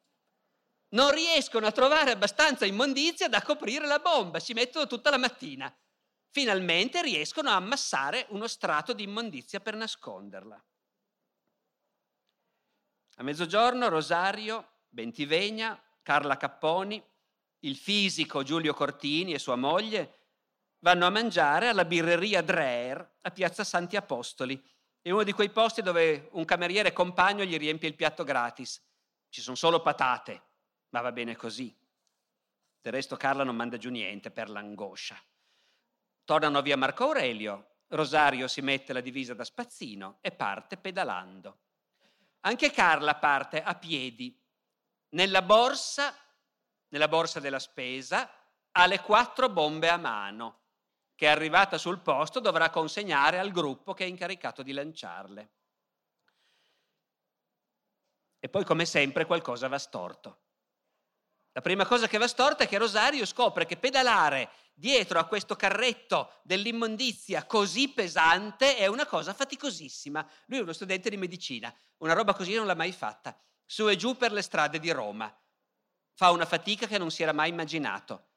Non riescono a trovare abbastanza immondizia da coprire la bomba, ci mettono tutta la mattina. Finalmente riescono a ammassare uno strato di immondizia per nasconderla. A mezzogiorno Rosario, Bentivegna, Carla Capponi, il fisico Giulio Cortini e sua moglie vanno a mangiare alla birreria Dreher a Piazza Santi Apostoli. È uno di quei posti dove un cameriere compagno gli riempie il piatto gratis. Ci sono solo patate, ma va bene così. Del resto Carla non manda giù niente per l'angoscia. Tornano via Marco Aurelio, Rosario si mette la divisa da spazzino e parte pedalando. Anche Carla parte a piedi. Nella borsa, nella borsa della spesa, ha le quattro bombe a mano che arrivata sul posto dovrà consegnare al gruppo che è incaricato di lanciarle. E poi, come sempre, qualcosa va storto. La prima cosa che va storta è che Rosario scopre che pedalare dietro a questo carretto dell'immondizia così pesante è una cosa faticosissima. Lui è uno studente di medicina, una roba così non l'ha mai fatta. Su e giù per le strade di Roma. Fa una fatica che non si era mai immaginato.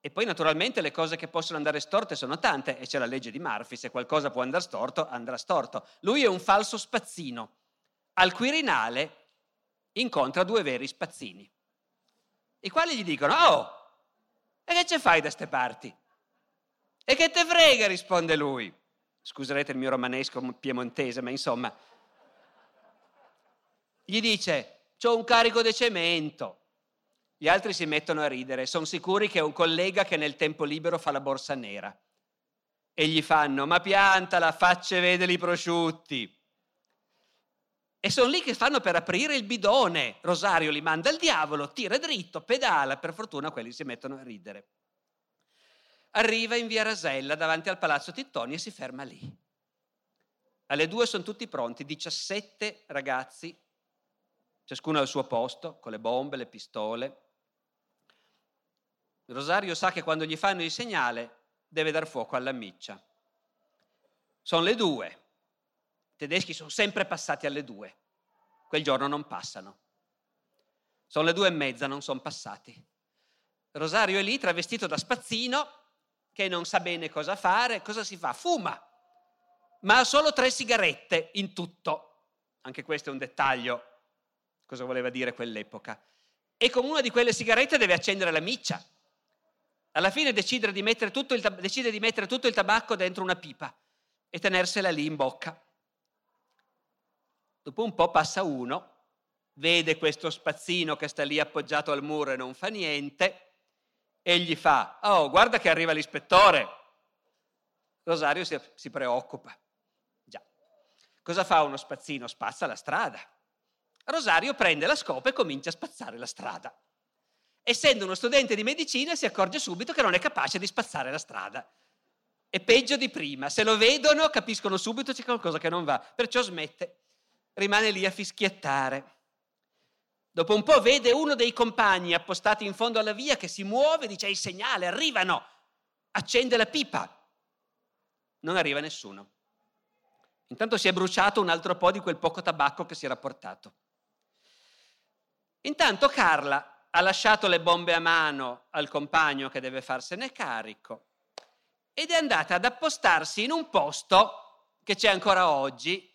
E poi naturalmente le cose che possono andare storte sono tante e c'è la legge di Murphy, se qualcosa può andare storto, andrà storto. Lui è un falso spazzino. Al Quirinale incontra due veri spazzini, i quali gli dicono, oh, e che ce fai da ste parti? E che te frega, risponde lui. Scuserete il mio romanesco piemontese, ma insomma. Gli dice, c'ho un carico di cemento, gli altri si mettono a ridere, sono sicuri che è un collega che nel tempo libero fa la borsa nera. E gli fanno, ma piantala, facce vedere i prosciutti. E sono lì che fanno per aprire il bidone. Rosario li manda al diavolo, tira dritto, pedala, per fortuna quelli si mettono a ridere. Arriva in via Rasella davanti al palazzo Tittoni e si ferma lì. Alle due sono tutti pronti, 17 ragazzi, ciascuno al suo posto, con le bombe, le pistole, Rosario sa che quando gli fanno il segnale deve dar fuoco alla miccia. Sono le due. Tedeschi sono sempre passati alle due. Quel giorno non passano. Sono le due e mezza, non sono passati. Rosario è lì travestito da spazzino che non sa bene cosa fare. Cosa si fa? Fuma, ma ha solo tre sigarette in tutto. Anche questo è un dettaglio. Cosa voleva dire quell'epoca? E con una di quelle sigarette deve accendere la miccia alla fine decide di, il, decide di mettere tutto il tabacco dentro una pipa e tenersela lì in bocca. Dopo un po' passa uno, vede questo spazzino che sta lì appoggiato al muro e non fa niente, e gli fa, oh, guarda che arriva l'ispettore. Rosario si, si preoccupa. Già. Cosa fa uno spazzino? Spazza la strada. Rosario prende la scopa e comincia a spazzare la strada essendo uno studente di medicina si accorge subito che non è capace di spazzare la strada. È peggio di prima, se lo vedono capiscono subito c'è qualcosa che non va, perciò smette. Rimane lì a fischiettare. Dopo un po' vede uno dei compagni appostati in fondo alla via che si muove, dice il segnale, arrivano, accende la pipa. Non arriva nessuno. Intanto si è bruciato un altro po' di quel poco tabacco che si era portato. Intanto Carla ha lasciato le bombe a mano al compagno che deve farsene carico ed è andata ad appostarsi in un posto che c'è ancora oggi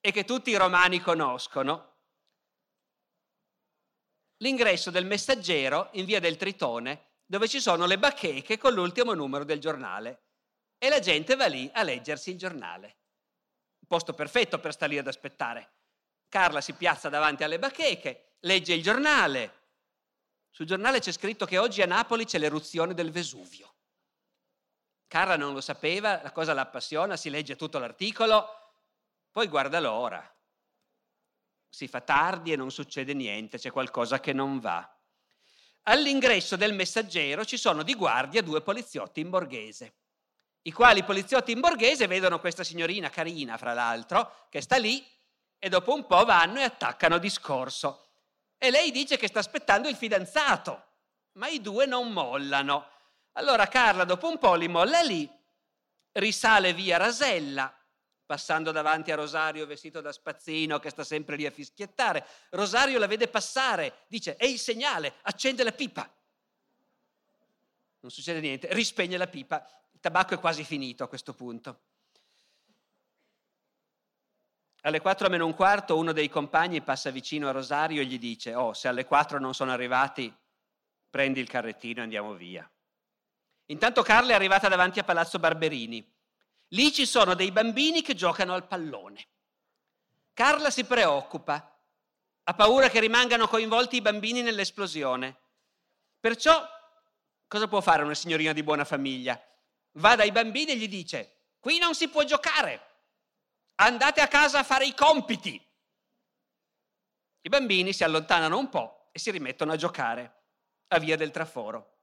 e che tutti i romani conoscono. L'ingresso del messaggero in via del Tritone, dove ci sono le bacheche con l'ultimo numero del giornale. E la gente va lì a leggersi il giornale. Posto perfetto per stare lì ad aspettare. Carla si piazza davanti alle bacheche, legge il giornale. Sul giornale c'è scritto che oggi a Napoli c'è l'eruzione del Vesuvio. Carla non lo sapeva, la cosa la appassiona, si legge tutto l'articolo, poi guarda l'ora. Si fa tardi e non succede niente, c'è qualcosa che non va. All'ingresso del messaggero ci sono di guardia due poliziotti in borghese, i quali poliziotti in borghese vedono questa signorina carina, fra l'altro, che sta lì e dopo un po' vanno e attaccano discorso. E lei dice che sta aspettando il fidanzato, ma i due non mollano. Allora Carla dopo un po' li molla lì, risale via Rasella, passando davanti a Rosario vestito da spazzino che sta sempre lì a fischiettare. Rosario la vede passare, dice è il segnale, accende la pipa. Non succede niente, rispegne la pipa, il tabacco è quasi finito a questo punto. Alle 4 meno un quarto uno dei compagni passa vicino a Rosario e gli dice, oh, se alle 4 non sono arrivati, prendi il carrettino e andiamo via. Intanto Carla è arrivata davanti a Palazzo Barberini. Lì ci sono dei bambini che giocano al pallone. Carla si preoccupa, ha paura che rimangano coinvolti i bambini nell'esplosione. Perciò cosa può fare una signorina di buona famiglia? Va dai bambini e gli dice, qui non si può giocare, andate a casa a fare i compiti. I bambini si allontanano un po' e si rimettono a giocare a via del traforo.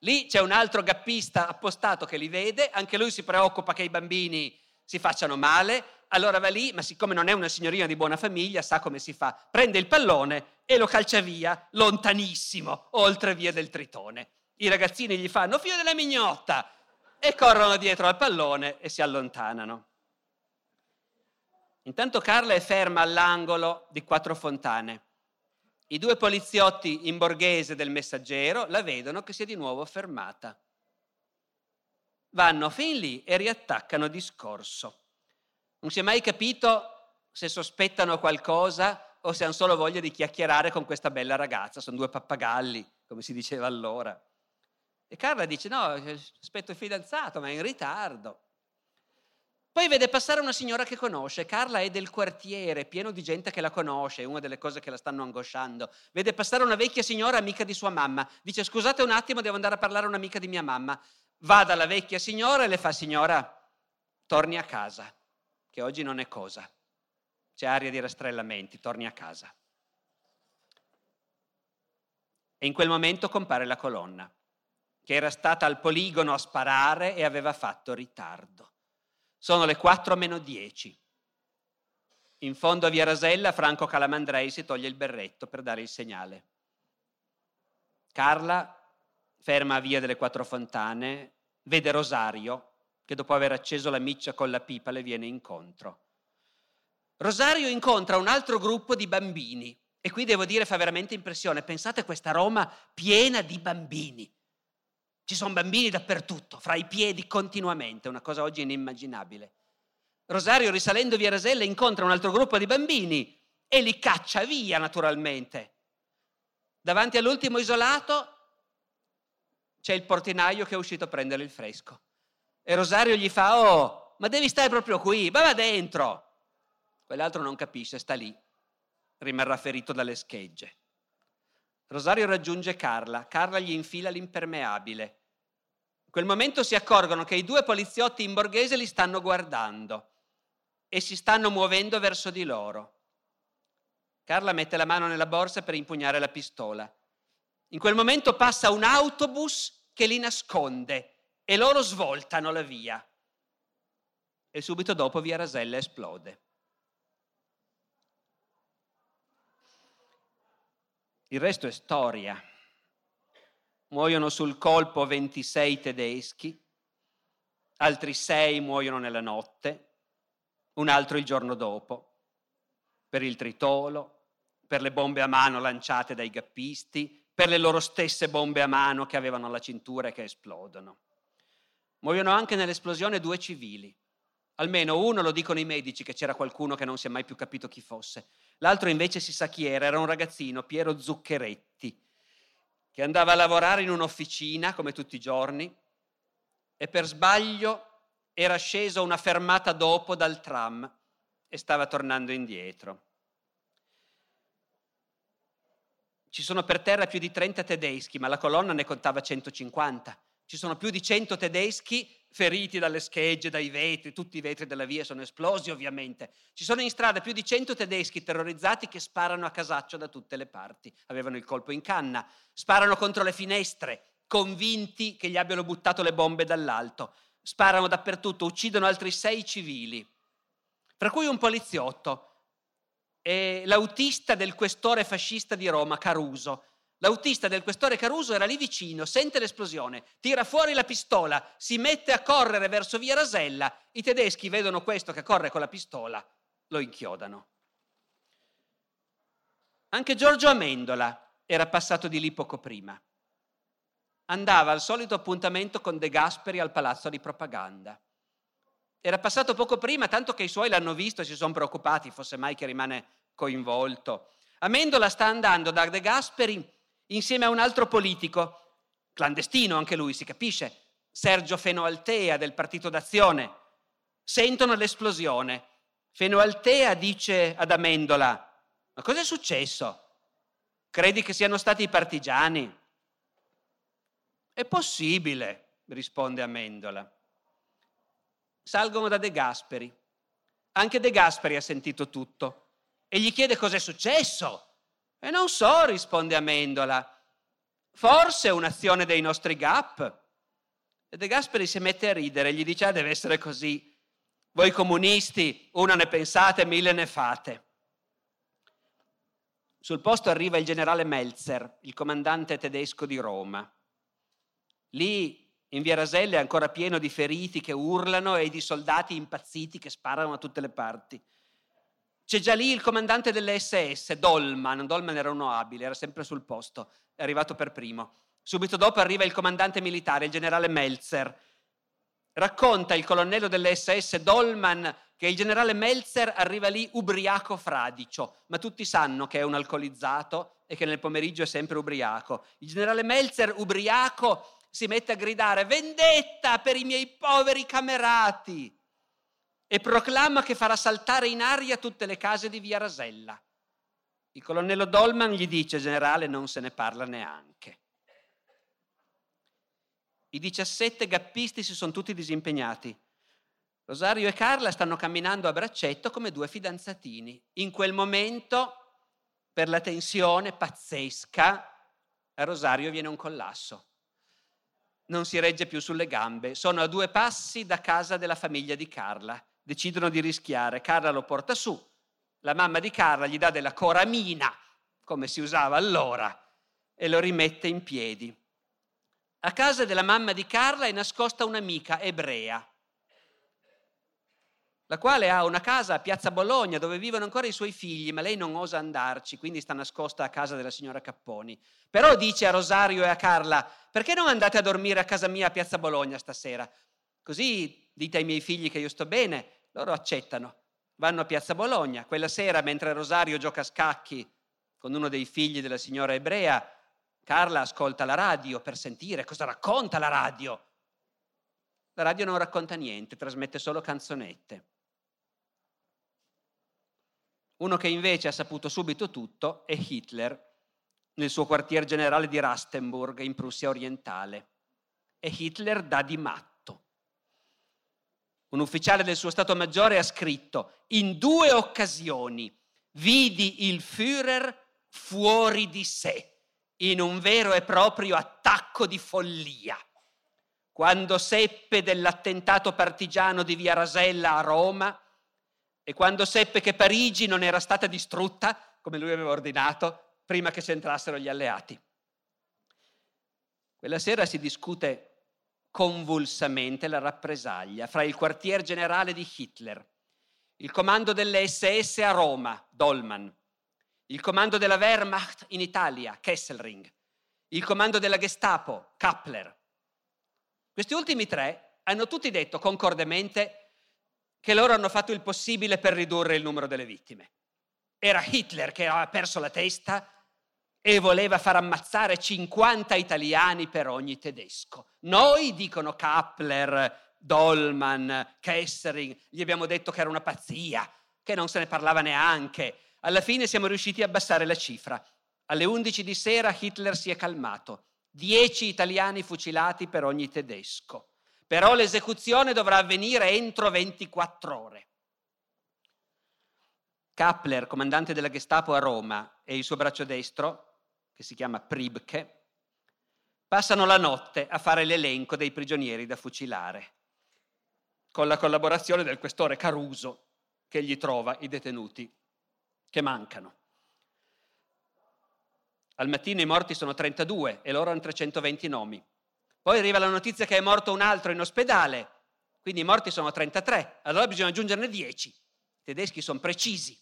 Lì c'è un altro gappista appostato che li vede, anche lui si preoccupa che i bambini si facciano male, allora va lì, ma siccome non è una signorina di buona famiglia, sa come si fa. Prende il pallone e lo calcia via, lontanissimo, oltre via del Tritone. I ragazzini gli fanno figlio della mignotta e corrono dietro al pallone e si allontanano. Intanto Carla è ferma all'angolo di Quattro Fontane. I due poliziotti in borghese del messaggero la vedono che si è di nuovo fermata. Vanno fin lì e riattaccano discorso. Non si è mai capito se sospettano qualcosa o se hanno solo voglia di chiacchierare con questa bella ragazza. Sono due pappagalli, come si diceva allora. E Carla dice: No, aspetto il fidanzato, ma è in ritardo. Poi vede passare una signora che conosce, Carla è del quartiere, pieno di gente che la conosce, è una delle cose che la stanno angosciando. Vede passare una vecchia signora amica di sua mamma, dice scusate un attimo, devo andare a parlare a un'amica di mia mamma. Va dalla vecchia signora e le fa signora, torni a casa, che oggi non è cosa. C'è aria di rastrellamenti, torni a casa. E in quel momento compare la colonna, che era stata al poligono a sparare e aveva fatto ritardo. Sono le 4 meno 10. In fondo a Via Rasella Franco Calamandrei si toglie il berretto per dare il segnale. Carla, ferma a Via delle Quattro Fontane, vede Rosario che dopo aver acceso la miccia con la pipa le viene incontro. Rosario incontra un altro gruppo di bambini e qui devo dire fa veramente impressione. Pensate a questa Roma piena di bambini. Ci sono bambini dappertutto, fra i piedi continuamente, una cosa oggi inimmaginabile. Rosario, risalendo via Rasella, incontra un altro gruppo di bambini e li caccia via naturalmente. Davanti all'ultimo isolato c'è il portinaio che è uscito a prendere il fresco. E Rosario gli fa, oh, ma devi stare proprio qui, va dentro. Quell'altro non capisce, sta lì, rimarrà ferito dalle schegge. Rosario raggiunge Carla, Carla gli infila l'impermeabile in quel momento si accorgono che i due poliziotti in borghese li stanno guardando e si stanno muovendo verso di loro. Carla mette la mano nella borsa per impugnare la pistola. In quel momento passa un autobus che li nasconde e loro svoltano la via. E subito dopo via Rasella esplode. Il resto è storia. Muoiono sul colpo 26 tedeschi, altri 6 muoiono nella notte, un altro il giorno dopo, per il tritolo, per le bombe a mano lanciate dai gappisti, per le loro stesse bombe a mano che avevano alla cintura e che esplodono. Muoiono anche nell'esplosione due civili. Almeno uno lo dicono i medici che c'era qualcuno che non si è mai più capito chi fosse. L'altro invece si sa chi era, era un ragazzino, Piero Zuccheretti, che andava a lavorare in un'officina come tutti i giorni e per sbaglio era sceso una fermata dopo dal tram e stava tornando indietro. Ci sono per terra più di 30 tedeschi, ma la colonna ne contava 150. Ci sono più di 100 tedeschi feriti dalle schegge, dai vetri, tutti i vetri della via sono esplosi ovviamente. Ci sono in strada più di 100 tedeschi terrorizzati che sparano a casaccio da tutte le parti. Avevano il colpo in canna, sparano contro le finestre, convinti che gli abbiano buttato le bombe dall'alto. Sparano dappertutto, uccidono altri sei civili, fra cui un poliziotto e l'autista del questore fascista di Roma, Caruso. L'autista del questore Caruso era lì vicino, sente l'esplosione, tira fuori la pistola, si mette a correre verso via Rasella. I tedeschi vedono questo che corre con la pistola, lo inchiodano. Anche Giorgio Amendola era passato di lì poco prima. Andava al solito appuntamento con De Gasperi al palazzo di propaganda. Era passato poco prima, tanto che i suoi l'hanno visto e si sono preoccupati, fosse mai che rimane coinvolto. Amendola sta andando da De Gasperi insieme a un altro politico, clandestino anche lui, si capisce, Sergio Fenoaltea del Partito d'Azione. Sentono l'esplosione. Fenoaltea dice ad Amendola, ma cos'è successo? Credi che siano stati i partigiani? È possibile, risponde Amendola salgono da De Gasperi. Anche De Gasperi ha sentito tutto e gli chiede cos'è successo. E non so, risponde Amendola. Forse è un'azione dei nostri GAP. E De Gasperi si mette a ridere gli dice, ah, deve essere così. Voi comunisti, una ne pensate, mille ne fate. Sul posto arriva il generale Melzer, il comandante tedesco di Roma. Lì in via Rasella è ancora pieno di feriti che urlano e di soldati impazziti che sparano da tutte le parti. C'è già lì il comandante delle SS, Dolman. Dolman era uno abile, era sempre sul posto, è arrivato per primo. Subito dopo arriva il comandante militare, il generale Meltzer. Racconta il colonnello delle SS, Dolman, che il generale Meltzer arriva lì ubriaco fradicio, ma tutti sanno che è un alcolizzato e che nel pomeriggio è sempre ubriaco. Il generale Meltzer ubriaco si mette a gridare vendetta per i miei poveri camerati e proclama che farà saltare in aria tutte le case di via Rasella. Il colonnello Dolman gli dice, generale, non se ne parla neanche. I 17 gappisti si sono tutti disimpegnati. Rosario e Carla stanno camminando a braccetto come due fidanzatini. In quel momento, per la tensione pazzesca, a Rosario viene un collasso non si regge più sulle gambe. Sono a due passi da casa della famiglia di Carla. Decidono di rischiare. Carla lo porta su. La mamma di Carla gli dà della coramina, come si usava allora, e lo rimette in piedi. A casa della mamma di Carla è nascosta un'amica ebrea la quale ha una casa a Piazza Bologna dove vivono ancora i suoi figli, ma lei non osa andarci, quindi sta nascosta a casa della signora Capponi. Però dice a Rosario e a Carla, perché non andate a dormire a casa mia a Piazza Bologna stasera? Così dite ai miei figli che io sto bene, loro accettano. Vanno a Piazza Bologna. Quella sera, mentre Rosario gioca a scacchi con uno dei figli della signora ebrea, Carla ascolta la radio per sentire cosa racconta la radio. La radio non racconta niente, trasmette solo canzonette. Uno che invece ha saputo subito tutto è Hitler nel suo quartier generale di Rastenburg in Prussia orientale. E Hitler dà di matto. Un ufficiale del suo Stato Maggiore ha scritto, in due occasioni vidi il Führer fuori di sé, in un vero e proprio attacco di follia. Quando seppe dell'attentato partigiano di Via Rasella a Roma, e quando seppe che Parigi non era stata distrutta, come lui aveva ordinato, prima che c'entrassero gli alleati. Quella sera si discute convulsamente la rappresaglia fra il quartier generale di Hitler, il comando delle SS a Roma, Dolman, il comando della Wehrmacht in Italia, Kesselring, il comando della Gestapo, Kappler. Questi ultimi tre hanno tutti detto concordemente che loro hanno fatto il possibile per ridurre il numero delle vittime. Era Hitler che aveva perso la testa e voleva far ammazzare 50 italiani per ogni tedesco. Noi, dicono Kappler, Dolman, Kessering, gli abbiamo detto che era una pazzia, che non se ne parlava neanche. Alla fine siamo riusciti a abbassare la cifra. Alle 11 di sera Hitler si è calmato. 10 italiani fucilati per ogni tedesco. Però l'esecuzione dovrà avvenire entro 24 ore. Kappler, comandante della Gestapo a Roma, e il suo braccio destro, che si chiama Pribke, passano la notte a fare l'elenco dei prigionieri da fucilare, con la collaborazione del questore Caruso, che gli trova i detenuti che mancano. Al mattino i morti sono 32 e loro hanno 320 nomi. Poi arriva la notizia che è morto un altro in ospedale, quindi i morti sono 33, allora bisogna aggiungerne 10. I tedeschi sono precisi.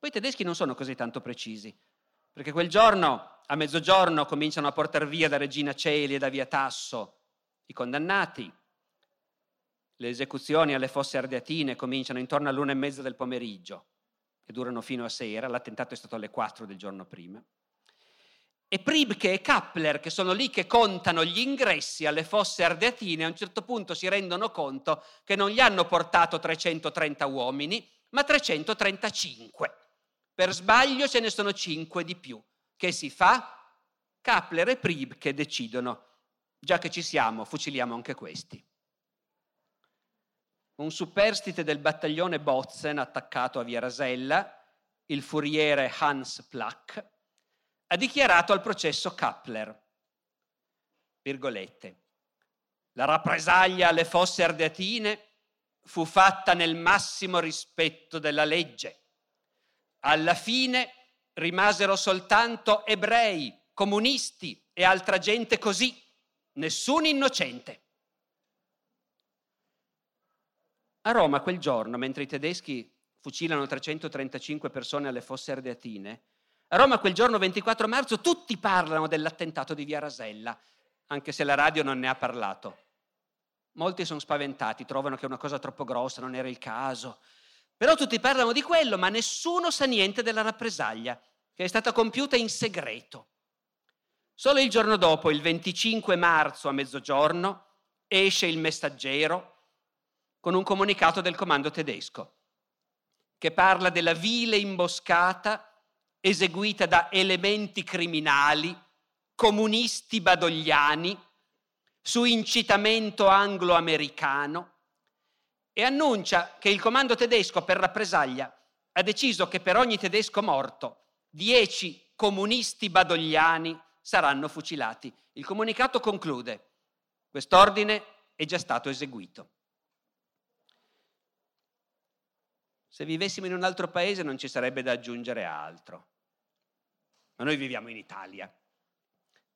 Poi i tedeschi non sono così tanto precisi, perché quel giorno, a mezzogiorno, cominciano a portare via da Regina Celi e da Via Tasso i condannati. Le esecuzioni alle fosse ardeatine cominciano intorno all'una e mezza del pomeriggio e durano fino a sera. L'attentato è stato alle 4 del giorno prima. E Pribke e Kappler, che sono lì che contano gli ingressi alle fosse ardeatine, a un certo punto si rendono conto che non gli hanno portato 330 uomini, ma 335. Per sbaglio ce ne sono cinque di più. Che si fa? Kapler e Prib che decidono, già che ci siamo, fuciliamo anche questi. Un superstite del battaglione Botzen attaccato a Via Rasella, il furiere Hans Plack, ha dichiarato al processo Kapler, virgolette, la rappresaglia alle fosse ardeatine fu fatta nel massimo rispetto della legge alla fine rimasero soltanto ebrei, comunisti e altra gente così, nessun innocente. A Roma quel giorno, mentre i tedeschi fucilano 335 persone alle fosse ardeatine, a Roma quel giorno 24 marzo tutti parlano dell'attentato di Via Rasella, anche se la radio non ne ha parlato. Molti sono spaventati, trovano che è una cosa troppo grossa, non era il caso. Però tutti parlano di quello, ma nessuno sa niente della rappresaglia, che è stata compiuta in segreto. Solo il giorno dopo, il 25 marzo a mezzogiorno, esce il messaggero con un comunicato del comando tedesco, che parla della vile imboscata eseguita da elementi criminali, comunisti badogliani, su incitamento anglo-americano, e annuncia che il comando tedesco per rappresaglia ha deciso che per ogni tedesco morto dieci comunisti badogliani saranno fucilati. Il comunicato conclude, quest'ordine è già stato eseguito. Se vivessimo in un altro paese non ci sarebbe da aggiungere altro, ma noi viviamo in Italia,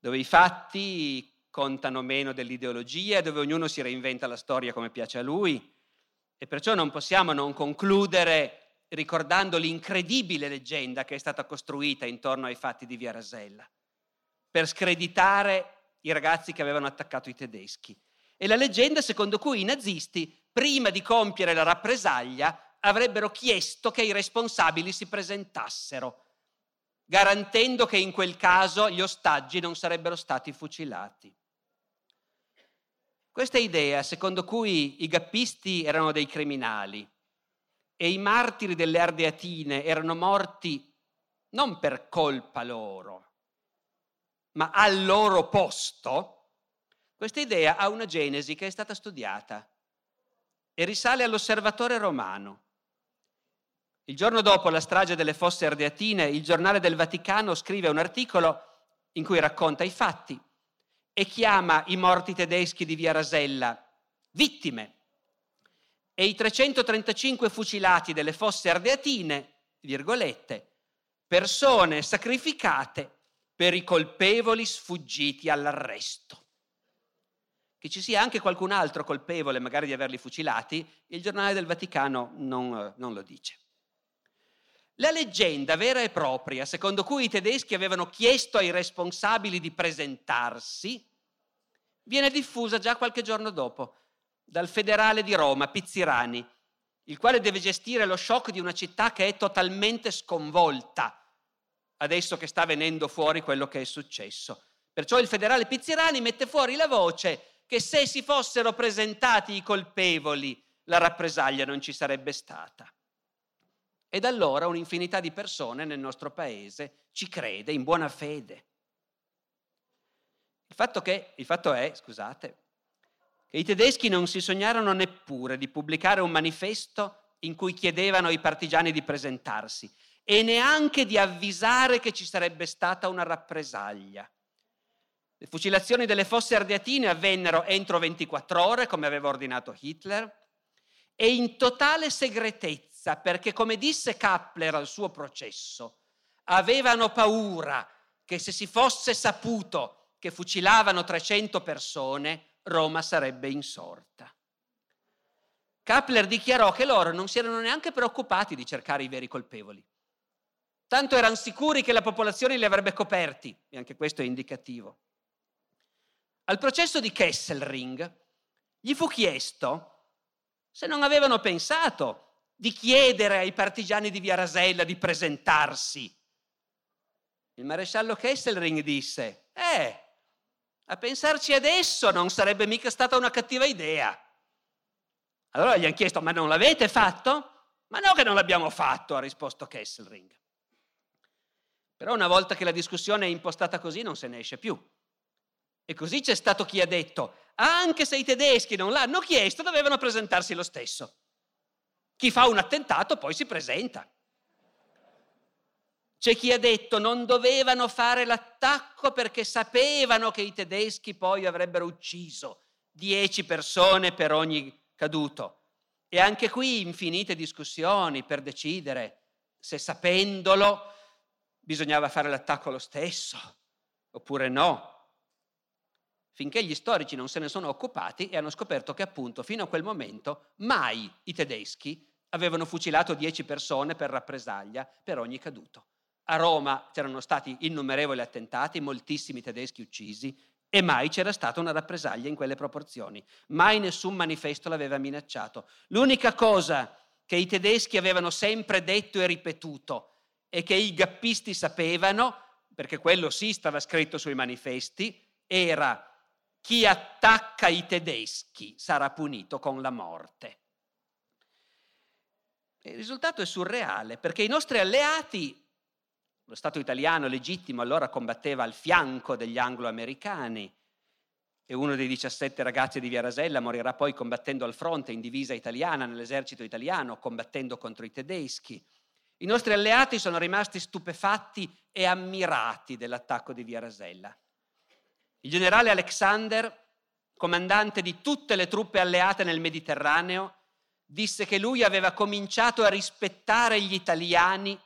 dove i fatti contano meno dell'ideologia, dove ognuno si reinventa la storia come piace a lui e perciò non possiamo non concludere ricordando l'incredibile leggenda che è stata costruita intorno ai fatti di Via Rasella, per screditare i ragazzi che avevano attaccato i tedeschi. E la leggenda secondo cui i nazisti, prima di compiere la rappresaglia, avrebbero chiesto che i responsabili si presentassero, garantendo che in quel caso gli ostaggi non sarebbero stati fucilati. Questa idea, secondo cui i gappisti erano dei criminali e i martiri delle Ardeatine erano morti non per colpa loro, ma al loro posto, questa idea ha una genesi che è stata studiata e risale all'osservatore romano. Il giorno dopo la strage delle fosse ardeatine, il giornale del Vaticano scrive un articolo in cui racconta i fatti e chiama i morti tedeschi di Via Rasella vittime e i 335 fucilati delle fosse ardeatine, virgolette, persone sacrificate per i colpevoli sfuggiti all'arresto. Che ci sia anche qualcun altro colpevole magari di averli fucilati, il giornale del Vaticano non, non lo dice. La leggenda vera e propria, secondo cui i tedeschi avevano chiesto ai responsabili di presentarsi, viene diffusa già qualche giorno dopo dal federale di Roma, Pizzirani, il quale deve gestire lo shock di una città che è totalmente sconvolta adesso che sta venendo fuori quello che è successo. Perciò il federale Pizzirani mette fuori la voce che se si fossero presentati i colpevoli la rappresaglia non ci sarebbe stata. Ed allora un'infinità di persone nel nostro paese ci crede in buona fede. Il fatto, che, il fatto è, scusate, che i tedeschi non si sognarono neppure di pubblicare un manifesto in cui chiedevano ai partigiani di presentarsi e neanche di avvisare che ci sarebbe stata una rappresaglia. Le fucilazioni delle fosse ardeatine avvennero entro 24 ore, come aveva ordinato Hitler, e in totale segretezza, perché come disse Kappler al suo processo, avevano paura che se si fosse saputo che fucilavano 300 persone, Roma sarebbe insorta. Kappler dichiarò che loro non si erano neanche preoccupati di cercare i veri colpevoli. Tanto erano sicuri che la popolazione li avrebbe coperti, e anche questo è indicativo. Al processo di Kesselring gli fu chiesto se non avevano pensato di chiedere ai partigiani di Via Rasella di presentarsi. Il maresciallo Kesselring disse, eh, a pensarci adesso non sarebbe mica stata una cattiva idea. Allora gli hanno chiesto, ma non l'avete fatto? Ma no che non l'abbiamo fatto, ha risposto Kesselring. Però una volta che la discussione è impostata così non se ne esce più. E così c'è stato chi ha detto, anche se i tedeschi non l'hanno chiesto, dovevano presentarsi lo stesso. Chi fa un attentato poi si presenta. C'è chi ha detto non dovevano fare l'attacco perché sapevano che i tedeschi poi avrebbero ucciso dieci persone per ogni caduto. E anche qui infinite discussioni per decidere se sapendolo bisognava fare l'attacco lo stesso oppure no finché gli storici non se ne sono occupati e hanno scoperto che appunto fino a quel momento mai i tedeschi avevano fucilato dieci persone per rappresaglia per ogni caduto. A Roma c'erano stati innumerevoli attentati, moltissimi tedeschi uccisi e mai c'era stata una rappresaglia in quelle proporzioni. Mai nessun manifesto l'aveva minacciato. L'unica cosa che i tedeschi avevano sempre detto e ripetuto e che i gappisti sapevano, perché quello sì stava scritto sui manifesti, era chi attacca i tedeschi sarà punito con la morte. Il risultato è surreale perché i nostri alleati, lo Stato italiano legittimo allora combatteva al fianco degli anglo-americani e uno dei 17 ragazzi di Via Rasella morirà poi combattendo al fronte in divisa italiana nell'esercito italiano, combattendo contro i tedeschi. I nostri alleati sono rimasti stupefatti e ammirati dell'attacco di Via Rasella. Il generale Alexander, comandante di tutte le truppe alleate nel Mediterraneo, disse che lui aveva cominciato a rispettare gli italiani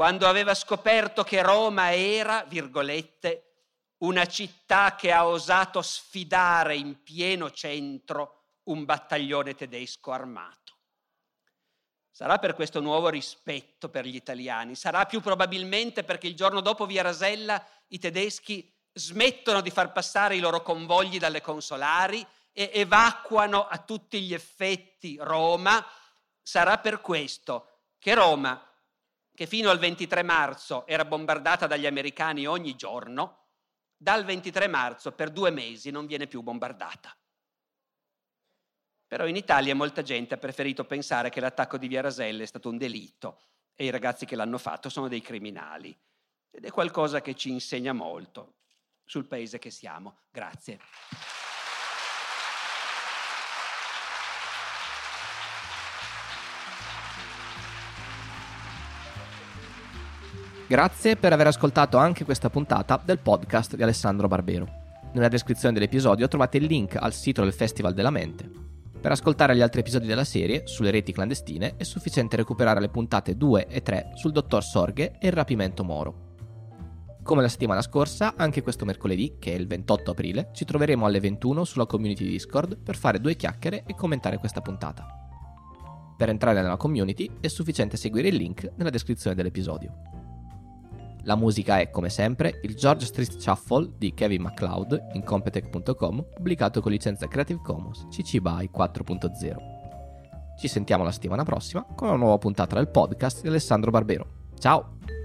quando aveva scoperto che Roma era, virgolette, una città che ha osato sfidare in pieno centro un battaglione tedesco armato. Sarà per questo nuovo rispetto per gli italiani, sarà più probabilmente perché il giorno dopo via Rasella i tedeschi smettono di far passare i loro convogli dalle consolari e evacuano a tutti gli effetti Roma, sarà per questo che Roma, che fino al 23 marzo era bombardata dagli americani ogni giorno, dal 23 marzo per due mesi non viene più bombardata. Però in Italia molta gente ha preferito pensare che l'attacco di Via Rasella è stato un delitto e i ragazzi che l'hanno fatto sono dei criminali. Ed è qualcosa che ci insegna molto sul paese che siamo. Grazie. Grazie per aver ascoltato anche questa puntata del podcast di Alessandro Barbero. Nella descrizione dell'episodio trovate il link al sito del Festival della Mente. Per ascoltare gli altri episodi della serie, sulle reti clandestine, è sufficiente recuperare le puntate 2 e 3 sul dottor Sorghe e il rapimento Moro. Come la settimana scorsa, anche questo mercoledì, che è il 28 aprile, ci troveremo alle 21 sulla community Discord per fare due chiacchiere e commentare questa puntata. Per entrare nella community è sufficiente seguire il link nella descrizione dell'episodio. La musica è, come sempre, il George Street Shuffle di Kevin MacLeod in Competech.com, pubblicato con licenza Creative Commons CC BY 4.0. Ci sentiamo la settimana prossima con una nuova puntata del podcast di Alessandro Barbero. Ciao!